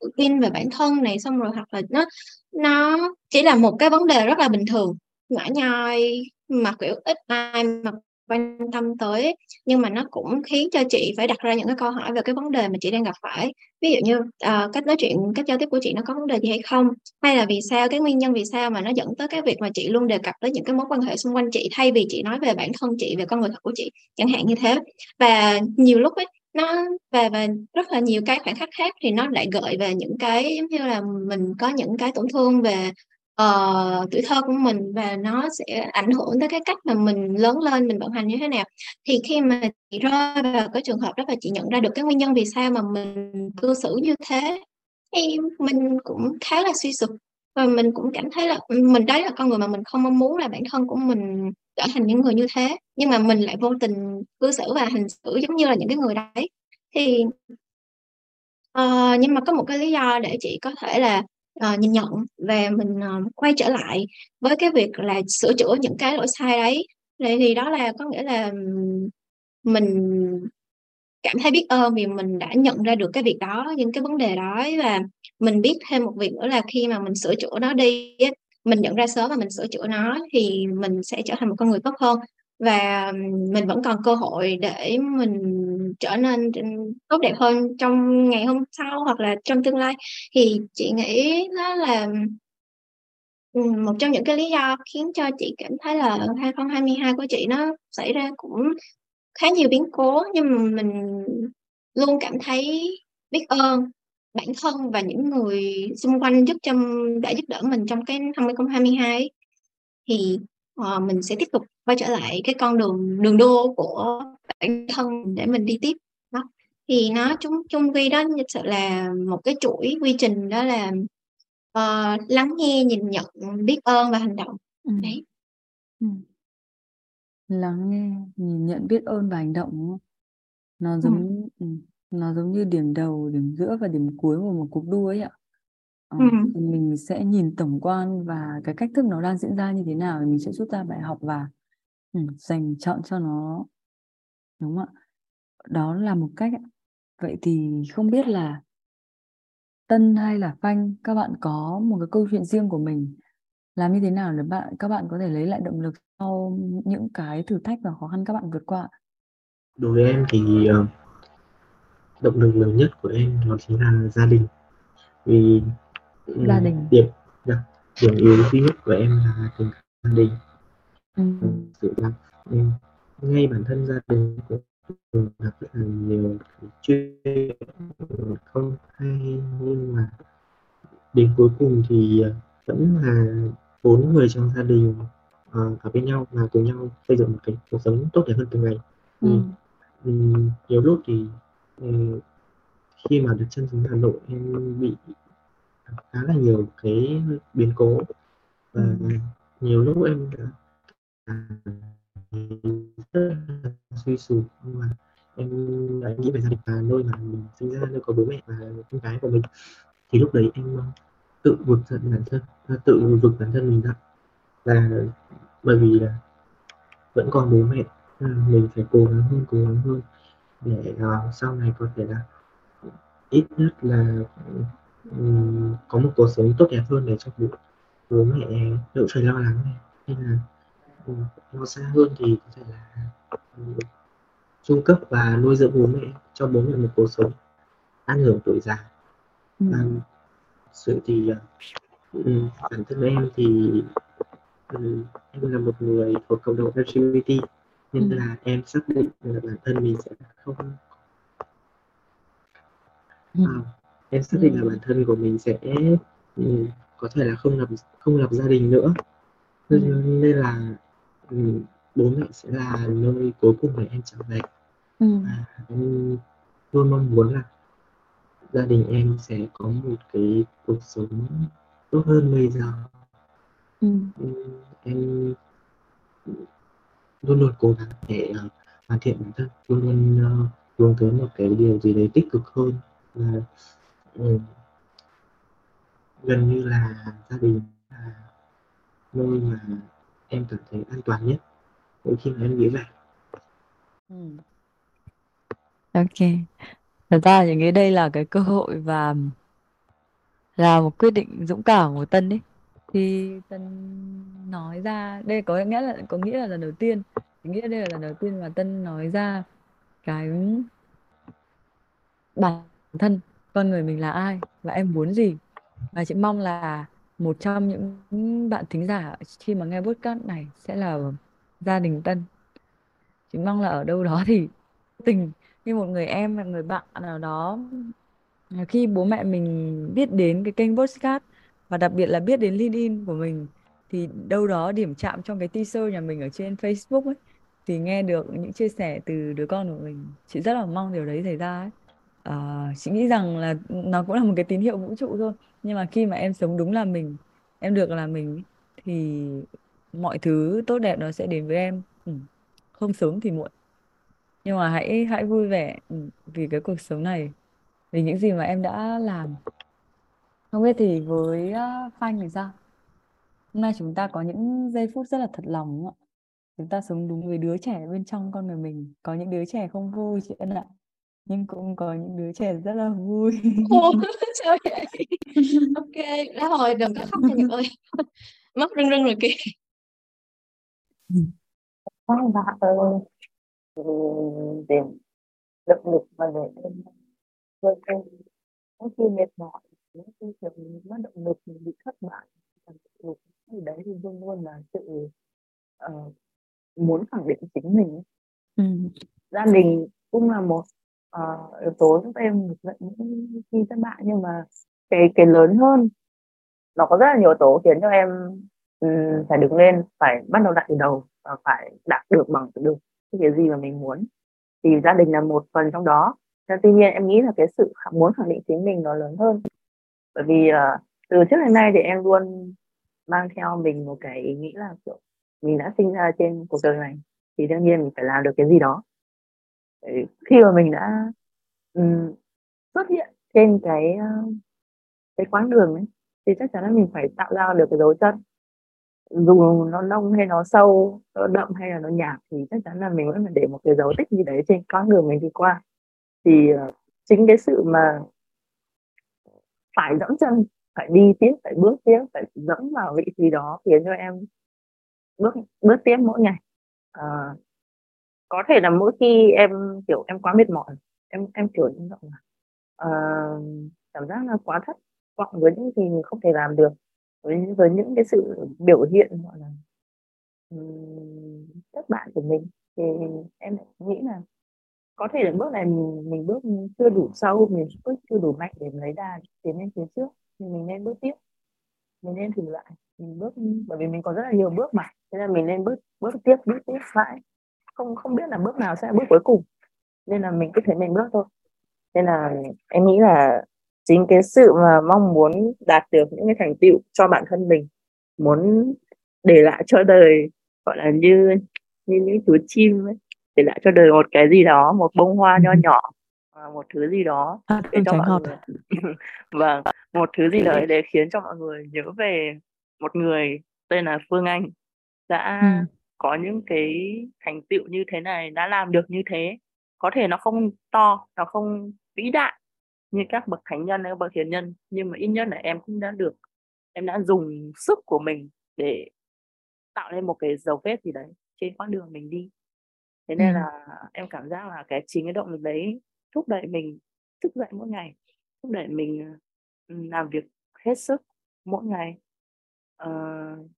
tự tin về bản thân này xong rồi hoặc là nó nó chỉ là một cái vấn đề rất là bình thường. Nhỏ nhoi mà kiểu ít ai mà quan tâm tới nhưng mà nó cũng khiến cho chị phải đặt ra những cái câu hỏi về cái vấn đề mà chị đang gặp phải. Ví dụ như uh, cách nói chuyện cách giao tiếp của chị nó có vấn đề gì hay không? Hay là vì sao cái nguyên nhân vì sao mà nó dẫn tới cái việc mà chị luôn đề cập tới những cái mối quan hệ xung quanh chị thay vì chị nói về bản thân chị về con người thật của chị chẳng hạn như thế. Và nhiều lúc ấy nó và và rất là nhiều cái khoảnh khắc khác thì nó lại gợi về những cái giống như là mình có những cái tổn thương về uh, tuổi thơ của mình và nó sẽ ảnh hưởng tới cái cách mà mình lớn lên mình vận hành như thế nào. Thì khi mà chị rơi vào cái trường hợp đó và chị nhận ra được cái nguyên nhân vì sao mà mình cư xử như thế thì mình cũng khá là suy sụp. Và mình cũng cảm thấy là ừ, mình đấy là con người mà mình không mong muốn là bản thân của mình trở thành những người như thế. Nhưng mà mình lại vô tình cư xử và hành xử giống như là những cái người đấy. Thì uh, nhưng mà có một cái lý do để chị có thể là uh, nhìn nhận và mình uh, quay trở lại với cái việc là sửa chữa những cái lỗi sai đấy. Thì, thì đó là có nghĩa là mình cảm thấy biết ơn vì mình đã nhận ra được cái việc đó những cái vấn đề đó và mình biết thêm một việc nữa là khi mà mình sửa chữa nó đi mình nhận ra sớm và mình sửa chữa nó thì mình sẽ trở thành một con người tốt hơn. Và mình vẫn còn cơ hội để mình trở nên tốt đẹp hơn trong ngày hôm sau hoặc là trong tương lai. Thì chị nghĩ đó là một trong những cái lý do khiến cho chị cảm thấy là 2022 của chị nó xảy ra cũng khá nhiều biến cố. Nhưng mà mình luôn cảm thấy biết ơn bản thân và những người xung quanh giúp cho đã giúp đỡ mình trong cái năm 2022 thì uh, mình sẽ tiếp tục quay trở lại cái con đường đường đua của bản thân để mình đi tiếp đó thì nó chung chung quy đó thật sự là một cái chuỗi quy trình đó là uh, lắng nghe nhìn nhận biết ơn và hành động ừ. đấy ừ. lắng nghe nhìn nhận biết ơn và hành động đúng không? nó giống ừ. nó giống như điểm đầu điểm giữa và điểm cuối của một cuộc đua ấy ạ Ờ, Ừm. thì mình sẽ nhìn tổng quan và cái cách thức nó đang diễn ra như thế nào thì mình sẽ rút ra bài học và ừm, dành chọn cho nó. Đúng không ạ? Đó là một cách ạ. Vậy thì không biết là Tân hay là Phanh, các bạn có một cái câu chuyện riêng của mình. Làm như thế nào để bạn các bạn có thể lấy lại động lực sau những cái thử thách và khó khăn các bạn vượt qua Đối với em thì ờ, động lực lớn nhất của em đó chính là gia đình. Vì Gia đình. điểm dạ, điểm yếu duy nhất của em là tình gia đình Ừ. sự là ngay bản thân gia đình cũng gặp rất là nhiều chuyện không hay nhưng mà đến cuối cùng thì ờ, vẫn là bốn người trong gia đình uh, ở bên nhau và cùng nhau xây dựng một cái cuộc sống tốt đẹp hơn từng ngày Ừ. um, nhiều lúc thì um, khi mà đặt chân xuống Hà Nội em bị khá là nhiều cái biến cố. Và ừ. nhiều lúc em đã rất là suy sụp nhưng mà em đã nghĩ về gia đình và nơi mà mình sinh ra nơi có bố mẹ và con gái của mình. Thì lúc đấy em tự vực dậy bản thân tự vực bản thân mình ra. Và bởi vì là vẫn còn bố mẹ mình phải cố gắng hơn cố gắng hơn để uh, sau này có thể là ít nhất là có một cuộc sống tốt đẹp hơn để cho bố bố mẹ đỡ phải lo lắng này hay là lo xa hơn thì có thể là trung cấp và nuôi dưỡng bố mẹ cho bố mẹ một cuộc sống an hưởng tuổi già ừ. và sự thì uh, bản thân em thì um, em là một người thuộc cộng đồng LGBT nên ừ. là em xác định là bản thân mình sẽ không ừ. uh, em xác định là bản thân của mình sẽ um, có thể là không lập không lập gia đình nữa nên, ừ. nên là um, bố mẹ sẽ là nơi cuối cùng để em trở về ừ. và em luôn mong muốn là gia đình em sẽ có một cái cuộc sống tốt hơn bây giờ ừ. em luôn luôn cố gắng để uh, hoàn thiện bản thân luôn luôn uh, hướng tới một cái điều gì đấy tích cực hơn là ừ, gần như là gia đình là nơi mà em cảm thấy an toàn nhất mỗi khi mà em nghĩ vậy Ừ. Ok. Thật ra thì nghĩ đây là cái cơ hội và là một quyết định dũng cảm của Tân ấy. Thì Tân nói ra, đây có nghĩa là có nghĩa là lần đầu tiên, nghĩa đây là lần đầu tiên mà Tân nói ra cái bản thân con người mình là ai và em muốn gì. Và chị mong là một trong những bạn thính giả khi mà nghe podcast này sẽ là gia đình Tân. Chị mong là ở đâu đó thì tình như một người em và người bạn nào đó à, khi bố mẹ mình biết đến cái kênh podcast và đặc biệt là biết đến LinkedIn của mình, thì đâu đó điểm chạm trong cái teaser nhà mình ở trên Facebook ấy, thì nghe được những chia sẻ từ đứa con của mình chị rất là mong điều đấy xảy ra ấy uh, chị nghĩ rằng là nó cũng là một cái tín hiệu vũ trụ thôi. Nhưng mà khi mà em sống đúng là mình em được là mình thì mọi thứ tốt đẹp nó sẽ đến với em. Ừ. không sớm thì muộn. Nhưng mà hãy hãy vui vẻ ừ, vì cái cuộc sống này vì những gì mà em đã làm. Không biết thì với uh, Phanh thì sao? Hôm nay chúng ta có những giây phút rất là thật lòng đúng không ạ. Chúng ta sống đúng với đứa trẻ bên trong con người mình. Có những đứa trẻ không vui chị Ân ạ nhưng cũng có những đứa trẻ rất là vui Ồ, sao vậy? Ok, đã hồi đừng có khóc nha Nhật ơi. Mắt rưng rưng rồi kìa. Vâng bạn ơi để động lực và để em vươn lên mỗi khi mệt mỏi mỗi khi kiểu mình mất động lực mình bị thất bại động lực thì đấy thì luôn luôn là sự ờ, muốn khẳng định chính mình ừ. gia đình cũng là một uh, yếu tố giúp em được dậy những khi thất bại nhưng mà cái cái lớn hơn nó có rất là nhiều yếu tố khiến cho em um, phải đứng lên phải bắt đầu lại từ đầu và phải đạt được bằng được cái gì mà mình muốn thì gia đình là một phần trong đó. Nhưng tuy nhiên em nghĩ là cái sự muốn khẳng định chính mình nó lớn hơn. Bởi vì uh, từ trước đến nay thì em luôn mang theo mình một cái ý nghĩ là kiểu mình đã sinh ra trên cuộc đời này thì đương nhiên mình phải làm được cái gì đó khi mà mình đã um, xuất hiện trên cái ờ, cái quãng đường ấy thì chắc chắn là mình phải tạo ra được cái dấu chân. Dù nó nông hay nó sâu nó đậm hay là nó nhạt thì chắc chắn là mình vẫn phải để một cái dấu tích gì đấy trên quãng đường mình đi qua. Thì uh, chính cái sự mà phải dẫm chân phải đi tiếp phải bước tiếp phải dẫm vào vị trí đó khiến cho em bước bước tiếp mỗi ngày. Uh, có thể là mỗi khi em kiểu em quá mệt mỏi em em kiểu như vậy là uh, ờ, cảm giác là quá thất vọng với những gì mình không thể làm được với với những cái sự biểu hiện gọi là ừm, thất bại của mình. Thì em lại nghĩ là có thể là bước này mình, mình bước chưa đủ sâu mình bước chưa đủ mạnh để lấy đà tiến lên phía trước thì mình nên bước tiếp. Mình nên thử lại mình bước bởi vì mình có rất là nhiều bước mà thế nên mình nên bước bước tiếp bước tiếp mãi không không biết là bước nào sẽ là bước cuối cùng. Nên là mình cứ thấy mình bước thôi. Nên là em nghĩ là chính cái sự mà mong muốn đạt được những cái thành tựu cho bản thân mình muốn để lại cho đời gọi là như như những chú chim ấy để lại cho đời một cái gì đó một bông hoa nho nhỏ à, một thứ gì đó à, để cho tránh mọi hợp. người vâng một thứ gì đấy để khiến cho mọi người nhớ về một người tên là Phương Anh đã ừ. Có những cái thành tựu như thế này đã làm được như thế có thể nó không to nó không vĩ đại như các bậc thánh nhân hay bậc hiền nhân nhưng mà ít nhất là em cũng đã được em đã dùng sức của mình để tạo nên một cái dấu vết gì đấy trên quãng đường mình đi thế ừ. nên là em cảm giác là cái chính cái động lực đấy thúc đẩy mình thức dậy mỗi ngày thúc đẩy mình ừ, làm việc hết sức mỗi ngày ờ,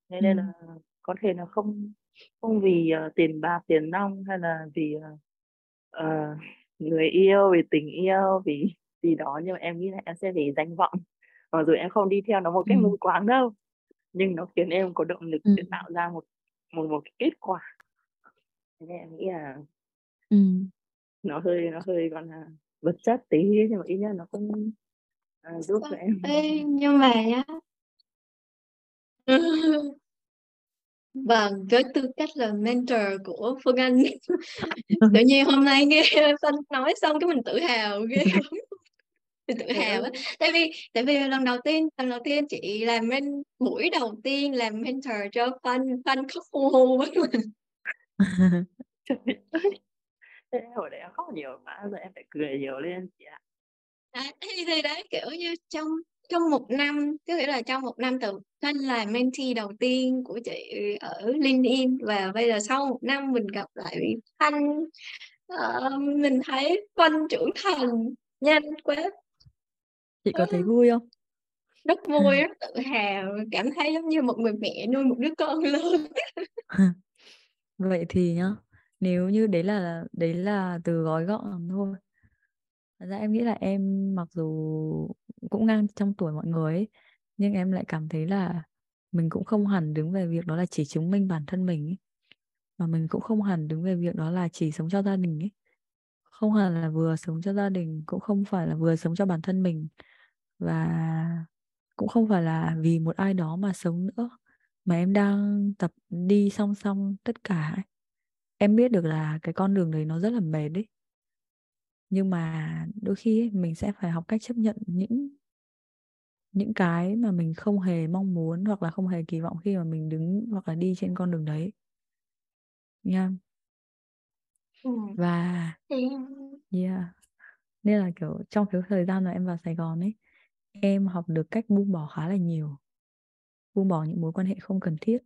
thế Ừ. nên là có thể là không không vì ờ, tiền bạc tiền nong hay là vì ờ, ờ, người yêu vì tình yêu vì gì đó nhưng mà em nghĩ là em sẽ vì danh vọng mặc dù em không đi theo nó một cách Ừ. mù quáng đâu nhưng nó khiến em có động lực Ừ. để tạo ra một một một cái kết quả thế nên em nghĩ là Ừ. nó hơi nó hơi gọi là vật chất tí nhưng mà ít nhất nó cũng à, giúp cho em Ê, nhưng mà nhá Vâng, với tư cách là mentor của Phương Anh tự nhiên hôm nay nghe Phân nói xong cái mình tự hào ghê. Mình tự hào á tại vì tại vì lần đầu tiên lần đầu tiên chị làm men buổi đầu tiên làm mentor cho Phân Phân khóc hu hu với mình hồi đấy em khóc nhiều quá, giờ em phải cười nhiều lên chị ạ. Thì thì đấy, kiểu như, trong trong một năm, có nghĩa là trong một năm từ Thanh là mentee đầu tiên của chị ở LinkedIn và bây giờ sau một năm mình gặp lại Thanh, ờ, mình thấy Thanh trưởng thành nhanh quá. Chị có thấy vui không? Rất vui, rất tự hào, cảm thấy giống như một người mẹ nuôi một đứa con lớn. Vậy thì nhá, nếu như đấy là đấy là từ gói gọn thôi. Thật ra em nghĩ là em mặc dù cũng ngang trong tuổi mọi người ấy, nhưng em lại cảm thấy là mình cũng không hẳn đứng về việc đó là chỉ chứng minh bản thân mình ấy. Mà mình cũng không hẳn đứng về việc đó là chỉ sống cho gia đình ấy. Không hẳn là vừa sống cho gia đình, cũng không phải là vừa sống cho bản thân mình. Và cũng không phải là vì một ai đó mà sống nữa. Mà em đang tập đi song song tất cả ấy. Em biết được là cái con đường đấy nó rất là mệt đấy. Nhưng mà đôi khi ấy, mình sẽ phải học cách chấp nhận những những cái mà mình không hề mong muốn hoặc là không hề kỳ vọng khi mà mình đứng hoặc là đi trên con đường đấy. Nha. Ừm. Và Thì yeah. Nên là kiểu trong cái thời gian mà em vào Sài Gòn ấy, em học được cách buông bỏ khá là nhiều. Buông bỏ những mối quan hệ không cần thiết.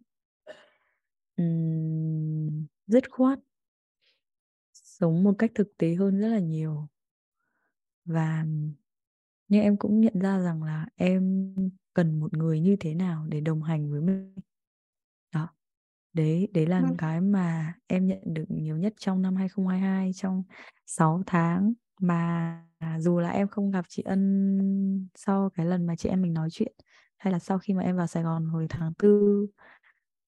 Ừm, dứt khoát. Sống một cách thực tế hơn rất là nhiều. Và nhưng em cũng nhận ra rằng là em cần một người như thế nào để đồng hành với mình. Đó. Đấy, đấy là Ừm. cái mà em nhận được nhiều nhất trong năm 2022 trong 6 tháng mà dù là em không gặp chị Ân sau cái lần mà chị em mình nói chuyện hay là sau khi mà em vào Sài Gòn hồi tháng 4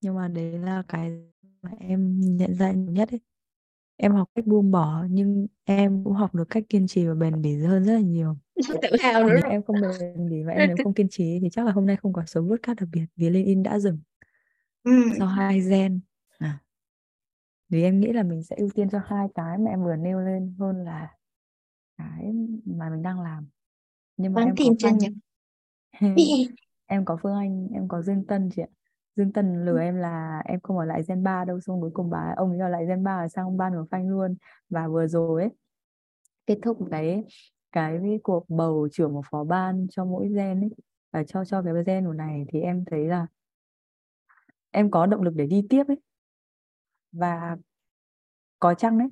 nhưng mà đấy là cái mà em nhận ra nhiều nhất ấy. Em học cách buông bỏ nhưng em cũng học được cách kiên trì và bền bỉ hơn rất là nhiều. Tự hào nữa Nếu em không bền bỉ và em nếu không kiên trì thì chắc là hôm nay không có số podcast đặc biệt vì LinkedIn đã dừng sau hai gen. À. Vì em nghĩ là mình sẽ ưu tiên cho hai cái mà em vừa nêu lên hơn là cái mà mình đang làm. Nhưng mà Bán em có nhật. em có Phương Anh, em có Dương Tân chị ạ. Dương Tân lừa em là em không ở lại Gen 3 đâu, xong cuối cùng bà ông ấy ở lại Gen 3 là sang ban của Phanh luôn. Và vừa rồi ấy kết thúc cái cái cuộc bầu trưởng và phó ban cho mỗi gen ấy và cho cho cái gen của này thì em thấy là em có động lực để đi tiếp ấy. Và có chăng đấy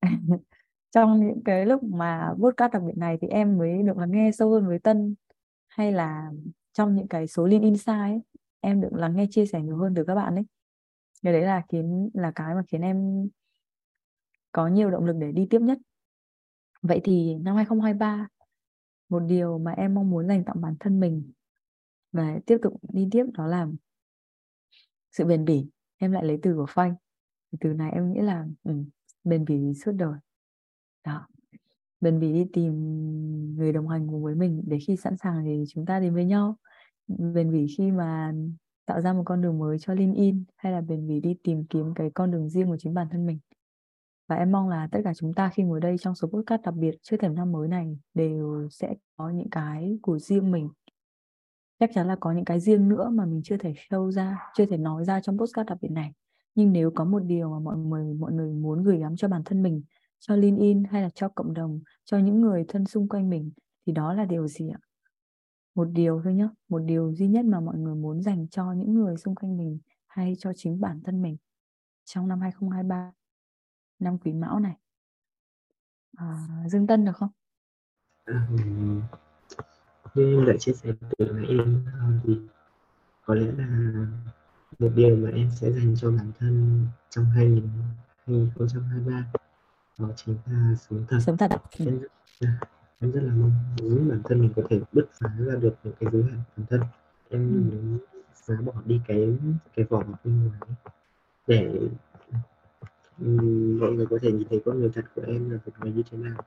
trong những cái lúc mà podcast đặc biệt này thì em mới được lắng nghe sâu hơn với Tân hay là trong những cái số liên insight ấy, em được lắng nghe chia sẻ nhiều hơn từ các bạn ấy. Cái đấy là khiến là cái mà khiến em có nhiều động lực để đi tiếp nhất. Vậy thì năm 2023 một điều mà em mong muốn dành tặng bản thân mình và tiếp tục đi tiếp đó là sự bền bỉ. Em lại lấy từ của phanh. Từ này em nghĩ là ừ, bền bỉ suốt đời. Đó. Bền bỉ đi tìm người đồng hành cùng với mình để khi sẵn sàng thì chúng ta đến với nhau bền bỉ khi mà tạo ra một con đường mới cho LinkedIn hay là bền bỉ đi tìm kiếm cái con đường riêng của chính bản thân mình? Và em mong là tất cả chúng ta khi ngồi đây trong số podcast đặc biệt trước thềm năm mới này đều sẽ có những cái của riêng mình. Chắc chắn là có những cái riêng nữa mà mình chưa thể show ra, chưa thể nói ra trong podcast đặc biệt này. Nhưng nếu có một điều mà mọi người mọi người muốn gửi gắm cho bản thân mình, cho LinkedIn hay là cho cộng đồng, cho những người thân xung quanh mình, thì đó là điều gì ạ? Một điều thôi nhé một điều duy nhất mà mọi người muốn dành cho những người xung quanh mình hay cho chính bản thân mình trong năm 2023 năm quý mão này. À, Dương Tân được không? À, như em đã chia sẻ từ nãy em thì có lẽ là một điều mà em sẽ dành cho bản thân trong 2023 đó chính là sống thật. Sống thật em, em rất là mong muốn bản thân mình có thể bứt phá ra được những cái giới hạn bản thân. Em ừ. muốn phá bỏ đi cái cái vỏ bọc bên ngoài để mọi người có thể nhìn thấy con người thật của em là một người như thế nào.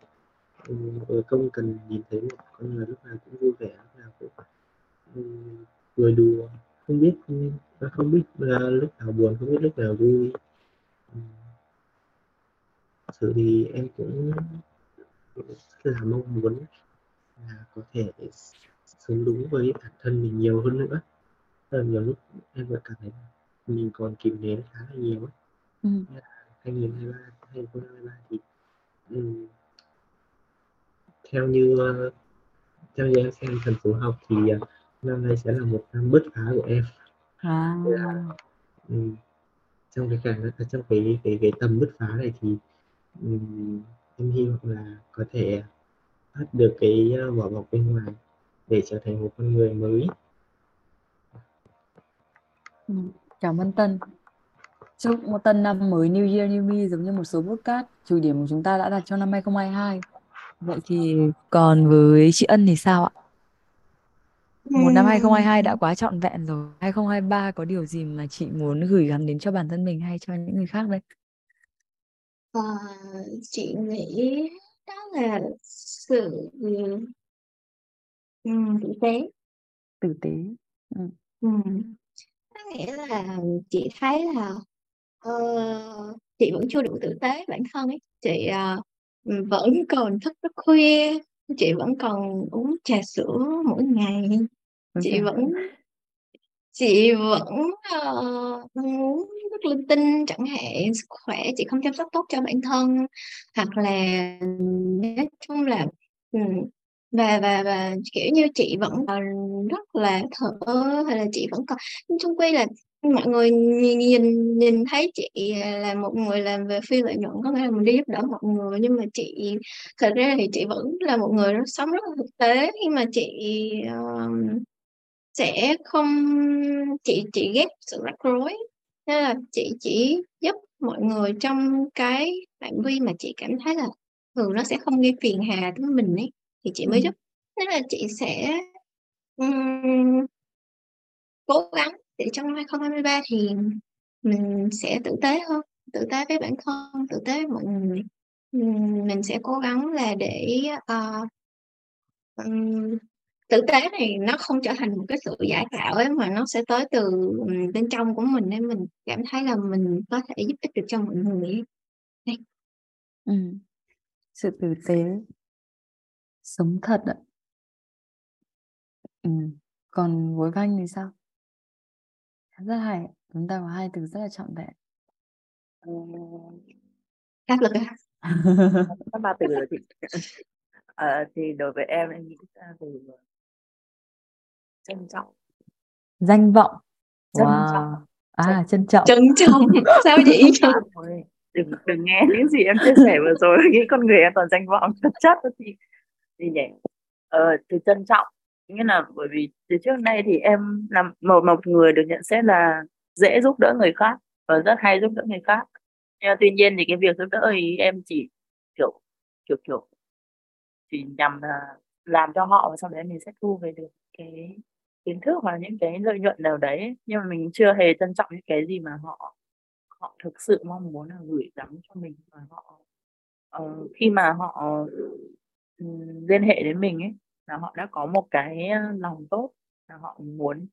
Không cần nhìn thấy một con người lúc nào cũng vui vẻ lúc nào cũng cười đùa không biết không biết là lúc nào buồn không biết lúc nào vui. Thực sự thì em cũng là mong muốn là có thể sống đúng với bản thân mình nhiều hơn nữa là nhiều lúc em vẫn cảm thấy mình còn kìm nén khá là nhiều Ừ. 2023 2023 thì um, theo như ờ, theo như em xem thần số học thì uh, năm nay sẽ là một năm bứt phá của em À. um, trong cái cả trong cái cái cái tầm bứt phá này thì um, em hy vọng là có thể thoát được cái uh, vỏ bọc bên ngoài để trở thành một con người mới Ừ. Cảm ơn Tân. Chúc một Tân năm mới New Year New Me giống như một số podcast chủ điểm của chúng ta đã đặt cho năm 2022. Vậy thì còn với chị Ân thì sao ạ? Một năm 2022 đã quá trọn vẹn rồi. 2023 có điều gì mà chị muốn gửi gắm đến cho bản thân mình hay cho những người khác đây? Ờ, chị nghĩ đó là sự ừm, tử tế. Tử tế. Ừ. Ừm. Có nghĩa là chị thấy là ờ, chị vẫn chưa đủ tử tế bản thân ấy. Chị ờ, vẫn còn thức rất khuya, chị vẫn còn uống trà sữa mỗi ngày, chị trời. vẫn chị vẫn ờ, uống nước linh tinh chẳng hạn, sức khỏe chị không chăm sóc tốt cho bản thân hoặc là nói chung là ừ, và và và kiểu như chị vẫn còn rất là thở hay là chị vẫn còn chung quy là mọi người nhìn nhìn nhìn thấy chị là một người làm về phi lợi nhuận có nghĩa là mình đi giúp đỡ mọi người nhưng mà chị thật ra thì chị vẫn là một người rất sống rất là thực tế khi mà chị uh, sẽ không chị chị ghét sự rắc rối nên là chị chỉ giúp mọi người trong cái phạm vi mà chị cảm thấy là thường nó sẽ không gây phiền hà tới mình ấy thì chị mới Ừ. giúp nên là chị sẽ cố gắng để trong năm 2023 thì mình sẽ tử tế hơn tử tế với bản thân tử tế với mọi người mình sẽ cố gắng là để ừm, tử tế này nó không trở thành một cái sự giả tạo ấy mà nó sẽ tới từ ừm, bên trong của mình nên mình cảm thấy là mình có thể giúp ích được cho mọi người ấy. Đây. Ừ. Sự tử tế. Sống thật ạ. Ừ. Còn với Khanh thì sao? Rất hay. Chúng ta có hai từ rất là trọn vẹn. áp lực à? Có ba từ rồi chị. Ờ, thì đối với em em nghĩ ra từ trân trọng. Danh vọng. Trân Wow. trọng. À, trân trọng. trân trọng sao vậy đừng đừng nghe những gì em chia sẻ vừa rồi nghĩ con người em toàn danh vọng thật chất đó thì thì nhỉ ờ từ trân trọng nghĩa là bởi vì từ trước nay thì em là một một người được nhận xét là dễ giúp đỡ người khác và rất hay giúp đỡ người khác nhưng mà tuy nhiên thì cái việc giúp đỡ thì em chỉ kiểu kiểu kiểu chỉ nhằm là làm cho họ và sau đấy mình sẽ thu về được cái kiến thức hoặc là những cái lợi nhuận nào đấy nhưng mà mình chưa hề trân trọng những cái gì mà họ họ thực sự mong muốn là gửi gắm cho mình và họ uh, khi mà họ ừm, liên hệ đến mình ấy là họ đã có một cái ờ, lòng tốt là họ muốn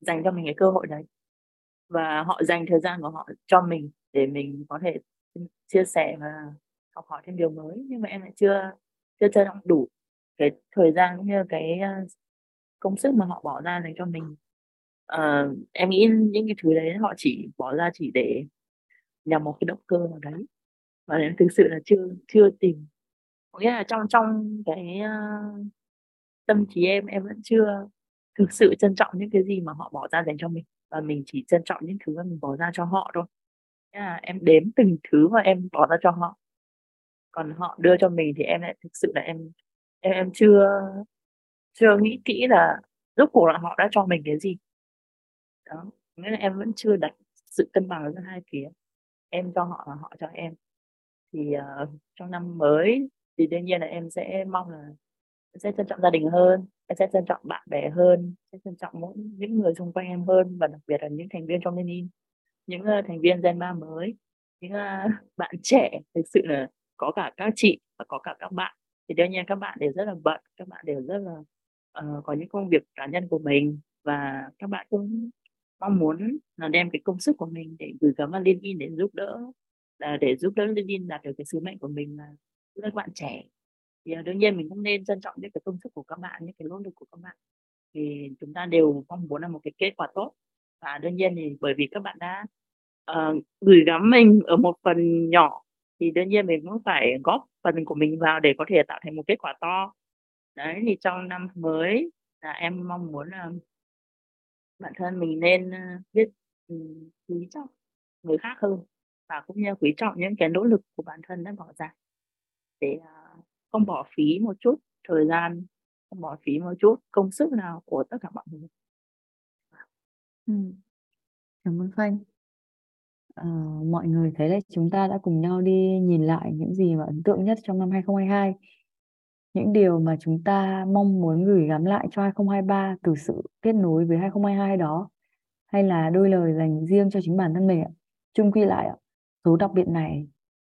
dành cho mình cái cơ hội đấy. Và họ dành thời gian của họ cho mình để mình có thể chia sẻ và học hỏi thêm điều mới. Nhưng mà em lại chưa chưa trân trọng đủ cái thời gian cũng như cái ờ, công sức mà họ bỏ ra dành cho mình. Uh, em nghĩ những cái thứ đấy họ chỉ bỏ ra chỉ để nhằm một cái động cơ nào đấy. Và em thực sự là chưa chưa tìm. Có nghĩa là trong trong cái uh, tâm trí em em vẫn chưa thực sự trân trọng những cái gì mà họ bỏ ra dành cho mình. Và mình chỉ trân trọng những thứ mà mình bỏ ra cho họ thôi. Nghĩa là em đếm từng thứ mà em bỏ ra cho họ. Còn họ đưa cho mình thì em lại thực sự là em em em chưa chưa nghĩ kỹ là rốt cuộc là họ đã cho mình cái gì. Đó nghĩa là em vẫn chưa đặt sự cân bằng giữa hai phía. Em cho họ và họ cho em. Thì uh, trong năm mới thì đương nhiên là em sẽ mong là em sẽ trân trọng gia đình hơn em sẽ trân trọng bạn bè hơn sẽ trân trọng mỗi những người xung quanh em hơn và đặc biệt là những thành viên trong Lenin những uh, thành viên Gen 3 mới những uh, bạn trẻ thực sự là có cả các chị và có cả các bạn. Thì đương nhiên các bạn đều rất là bận các bạn đều rất là Ờ, có những công việc cá nhân của mình và các bạn cũng mong muốn là đem cái công sức của mình để gửi gắm vào LinkedIn để giúp đỡ là để giúp đỡ LinkedIn đạt được cái sứ mệnh của mình là giúp đỡ các bạn trẻ. Thì à, đương nhiên mình cũng nên trân trọng những cái công sức của các bạn những cái nỗ lực của các bạn. Thì chúng ta đều mong muốn là một cái kết quả tốt. Và đương nhiên thì bởi vì các bạn đã uh, gửi gắm mình ở một phần nhỏ thì đương nhiên mình cũng phải góp phần của mình vào để có thể tạo thành một kết quả to đấy thì trong năm mới là em mong muốn là bản thân mình nên ờ, biết ừ, quý trọng người khác hơn và cũng như quý trọng những cái nỗ lực của bản thân đã bỏ ra để ờ, không bỏ phí một chút thời gian không bỏ phí một chút công sức nào của tất cả mọi người. Ừ. cảm ơn Phanh à, ờ, mọi người thấy là chúng ta đã cùng nhau đi nhìn lại những gì mà ấn tượng nhất trong năm 2022 những điều mà chúng ta mong muốn gửi gắm lại cho 2023 từ sự kết nối với 2022 đó hay là đôi lời dành riêng cho chính bản thân mình ạ. Chung quy lại ạ, số đặc biệt này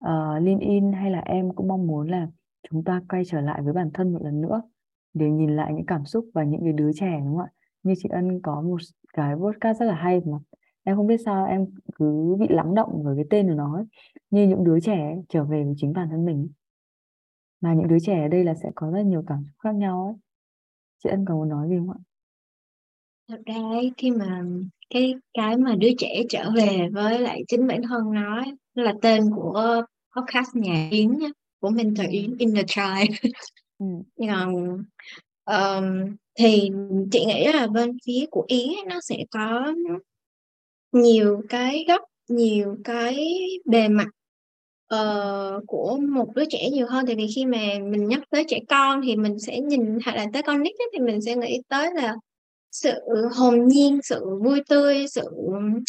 uh, in hay là em cũng mong muốn là chúng ta quay trở lại với bản thân một lần nữa để nhìn lại những cảm xúc và những cái đứa trẻ đúng không ạ? Như chị Ân có một cái podcast rất là hay mà em không biết sao em cứ bị lắng động với cái tên của nó ấy. như những đứa trẻ trở về với chính bản thân mình mà những đứa trẻ ở đây là sẽ có rất nhiều cảm xúc khác nhau ấy. Chị Ân còn muốn nói gì không ạ? Thật ra ấy, khi mà cái cái mà đứa trẻ trở về với lại chính bản thân nó ấy, là tên của podcast nhà Yến của Mentor Yến Inner Child ừ. um, thì chị nghĩ là bên phía của Yến ấy, nó sẽ có nhiều cái góc nhiều cái bề mặt uh, của một đứa trẻ nhiều hơn. Tại vì khi mà mình nhắc tới trẻ con thì mình sẽ nhìn hoặc là tới con nít ấy, thì mình sẽ nghĩ tới là sự hồn nhiên sự vui tươi sự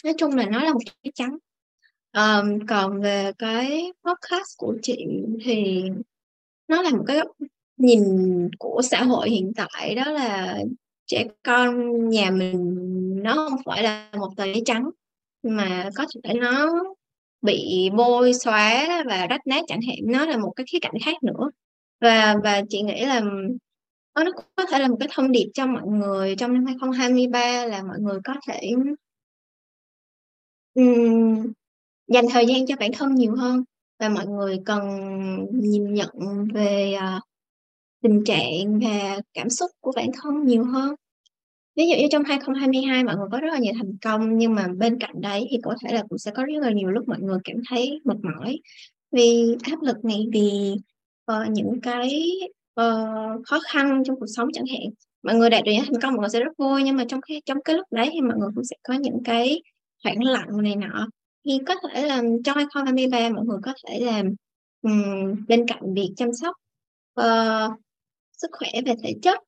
nói chung là nó là một cái trắng. Um, còn về cái podcast của chị thì nó là một cái góc nhìn của xã hội hiện tại đó là trẻ con nhà mình nó không phải là một tờ giấy trắng mà có thể nó bị bôi xóa và rách nát chẳng hạn nó là một cái khía cạnh khác nữa. Và và chị nghĩ là nó có thể là một cái thông điệp cho mọi người trong năm 2023 là mọi người có thể um, dành thời gian cho bản thân nhiều hơn và mọi người cần nhìn nhận về uh, tình trạng và cảm xúc của bản thân nhiều hơn ví dụ như trong 2022 mọi người có rất là nhiều thành công nhưng mà bên cạnh đấy thì có thể là cũng sẽ có rất là nhiều lúc mọi người cảm thấy mệt mỏi vì áp lực này vì uh, những cái uh, khó khăn trong cuộc sống chẳng hạn. Mọi người đạt được những thành công mọi người sẽ rất vui nhưng mà trong cái trong cái lúc đấy thì mọi người cũng sẽ có những cái khoảng lặng này nọ. Thì có thể là trong 2023 mọi người có thể làm um, bên cạnh việc chăm sóc uh, sức khỏe về thể chất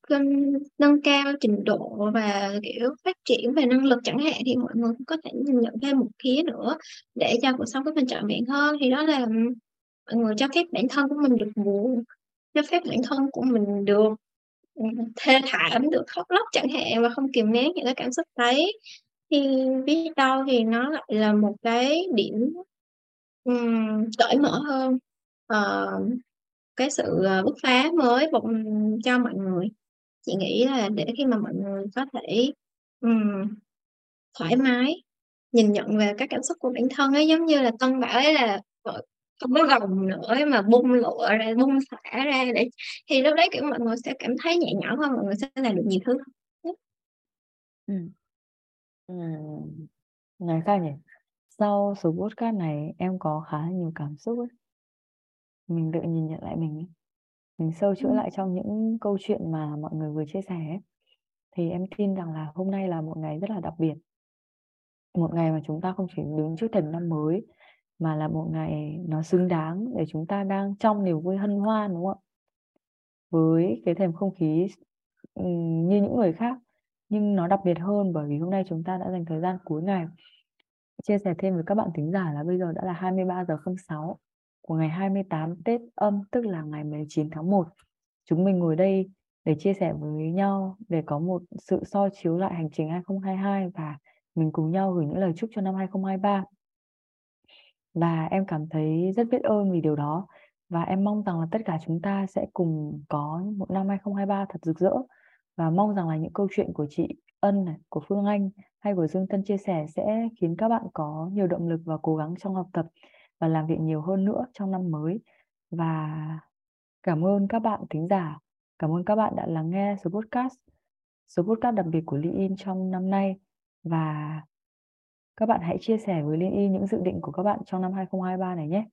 nâng cao trình độ và kiểu phát triển về năng lực chẳng hạn thì mọi người cũng có thể nhìn nhận thêm một khía nữa để cho cuộc sống của mình trọn vẹn hơn. Thì đó là mọi người cho phép bản thân của mình được buồn cho phép bản thân của mình được thê thảm được khóc lóc chẳng hạn và không kiềm nén những cái cảm xúc đấy. Thì biết đâu thì nó lại là một cái điểm um, cởi mở hơn. Uh, cái sự ờ, bứt phá mới cho mọi người. Chị nghĩ là để khi mà mọi người có thể um, thoải mái nhìn nhận về các cảm xúc của bản thân ấy giống như là tân bảo ấy là không có gồng nữa mà bung lụa ra bung xả ra để thì lúc đấy kiểu mọi người sẽ cảm thấy nhẹ nhõm hơn mọi người sẽ làm được nhiều thứ ừ. Ừ. Ngày khác nhỉ? Sau số podcast này em có khá nhiều cảm xúc ấy mình tự nhìn nhận lại mình ấy. Mình sâu chữa lại trong những câu chuyện mà mọi người vừa chia sẻ ấy. Thì em tin rằng là hôm nay là một ngày rất là đặc biệt. Một ngày mà chúng ta không chỉ đứng trước thềm năm mới mà là một ngày nó xứng đáng để chúng ta đang trong niềm vui hân hoan đúng không ạ? Với cái thềm không khí như những người khác nhưng nó đặc biệt hơn bởi vì hôm nay chúng ta đã dành thời gian cuối ngày chia sẻ thêm với các bạn thính giả là bây giờ đã là 23 giờ 06 của ngày 28 Tết âm tức là ngày 19 tháng 1. Chúng mình ngồi đây để chia sẻ với nhau để có một sự so chiếu lại hành trình 2022 và mình cùng nhau gửi những lời chúc cho năm 2023. Và em cảm thấy rất biết ơn vì điều đó và em mong rằng là tất cả chúng ta sẽ cùng có một năm 2023 thật rực rỡ và mong rằng là những câu chuyện của chị Ân này, của Phương Anh hay của Dương Tân chia sẻ sẽ khiến các bạn có nhiều động lực và cố gắng trong học tập và làm việc nhiều hơn nữa trong năm mới và cảm ơn các bạn thính giả cảm ơn các bạn đã lắng nghe số podcast số podcast đặc biệt của Ly In trong năm nay và các bạn hãy chia sẻ với Liên Y những dự định của các bạn trong năm 2023 này nhé.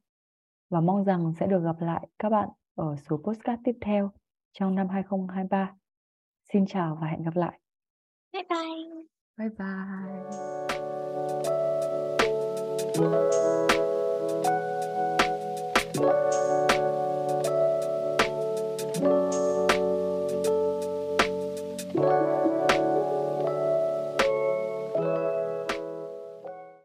Và mong rằng sẽ được gặp lại các bạn ở số postcard tiếp theo trong năm 2023. Xin chào và hẹn gặp lại. Bye bye. Bye bye.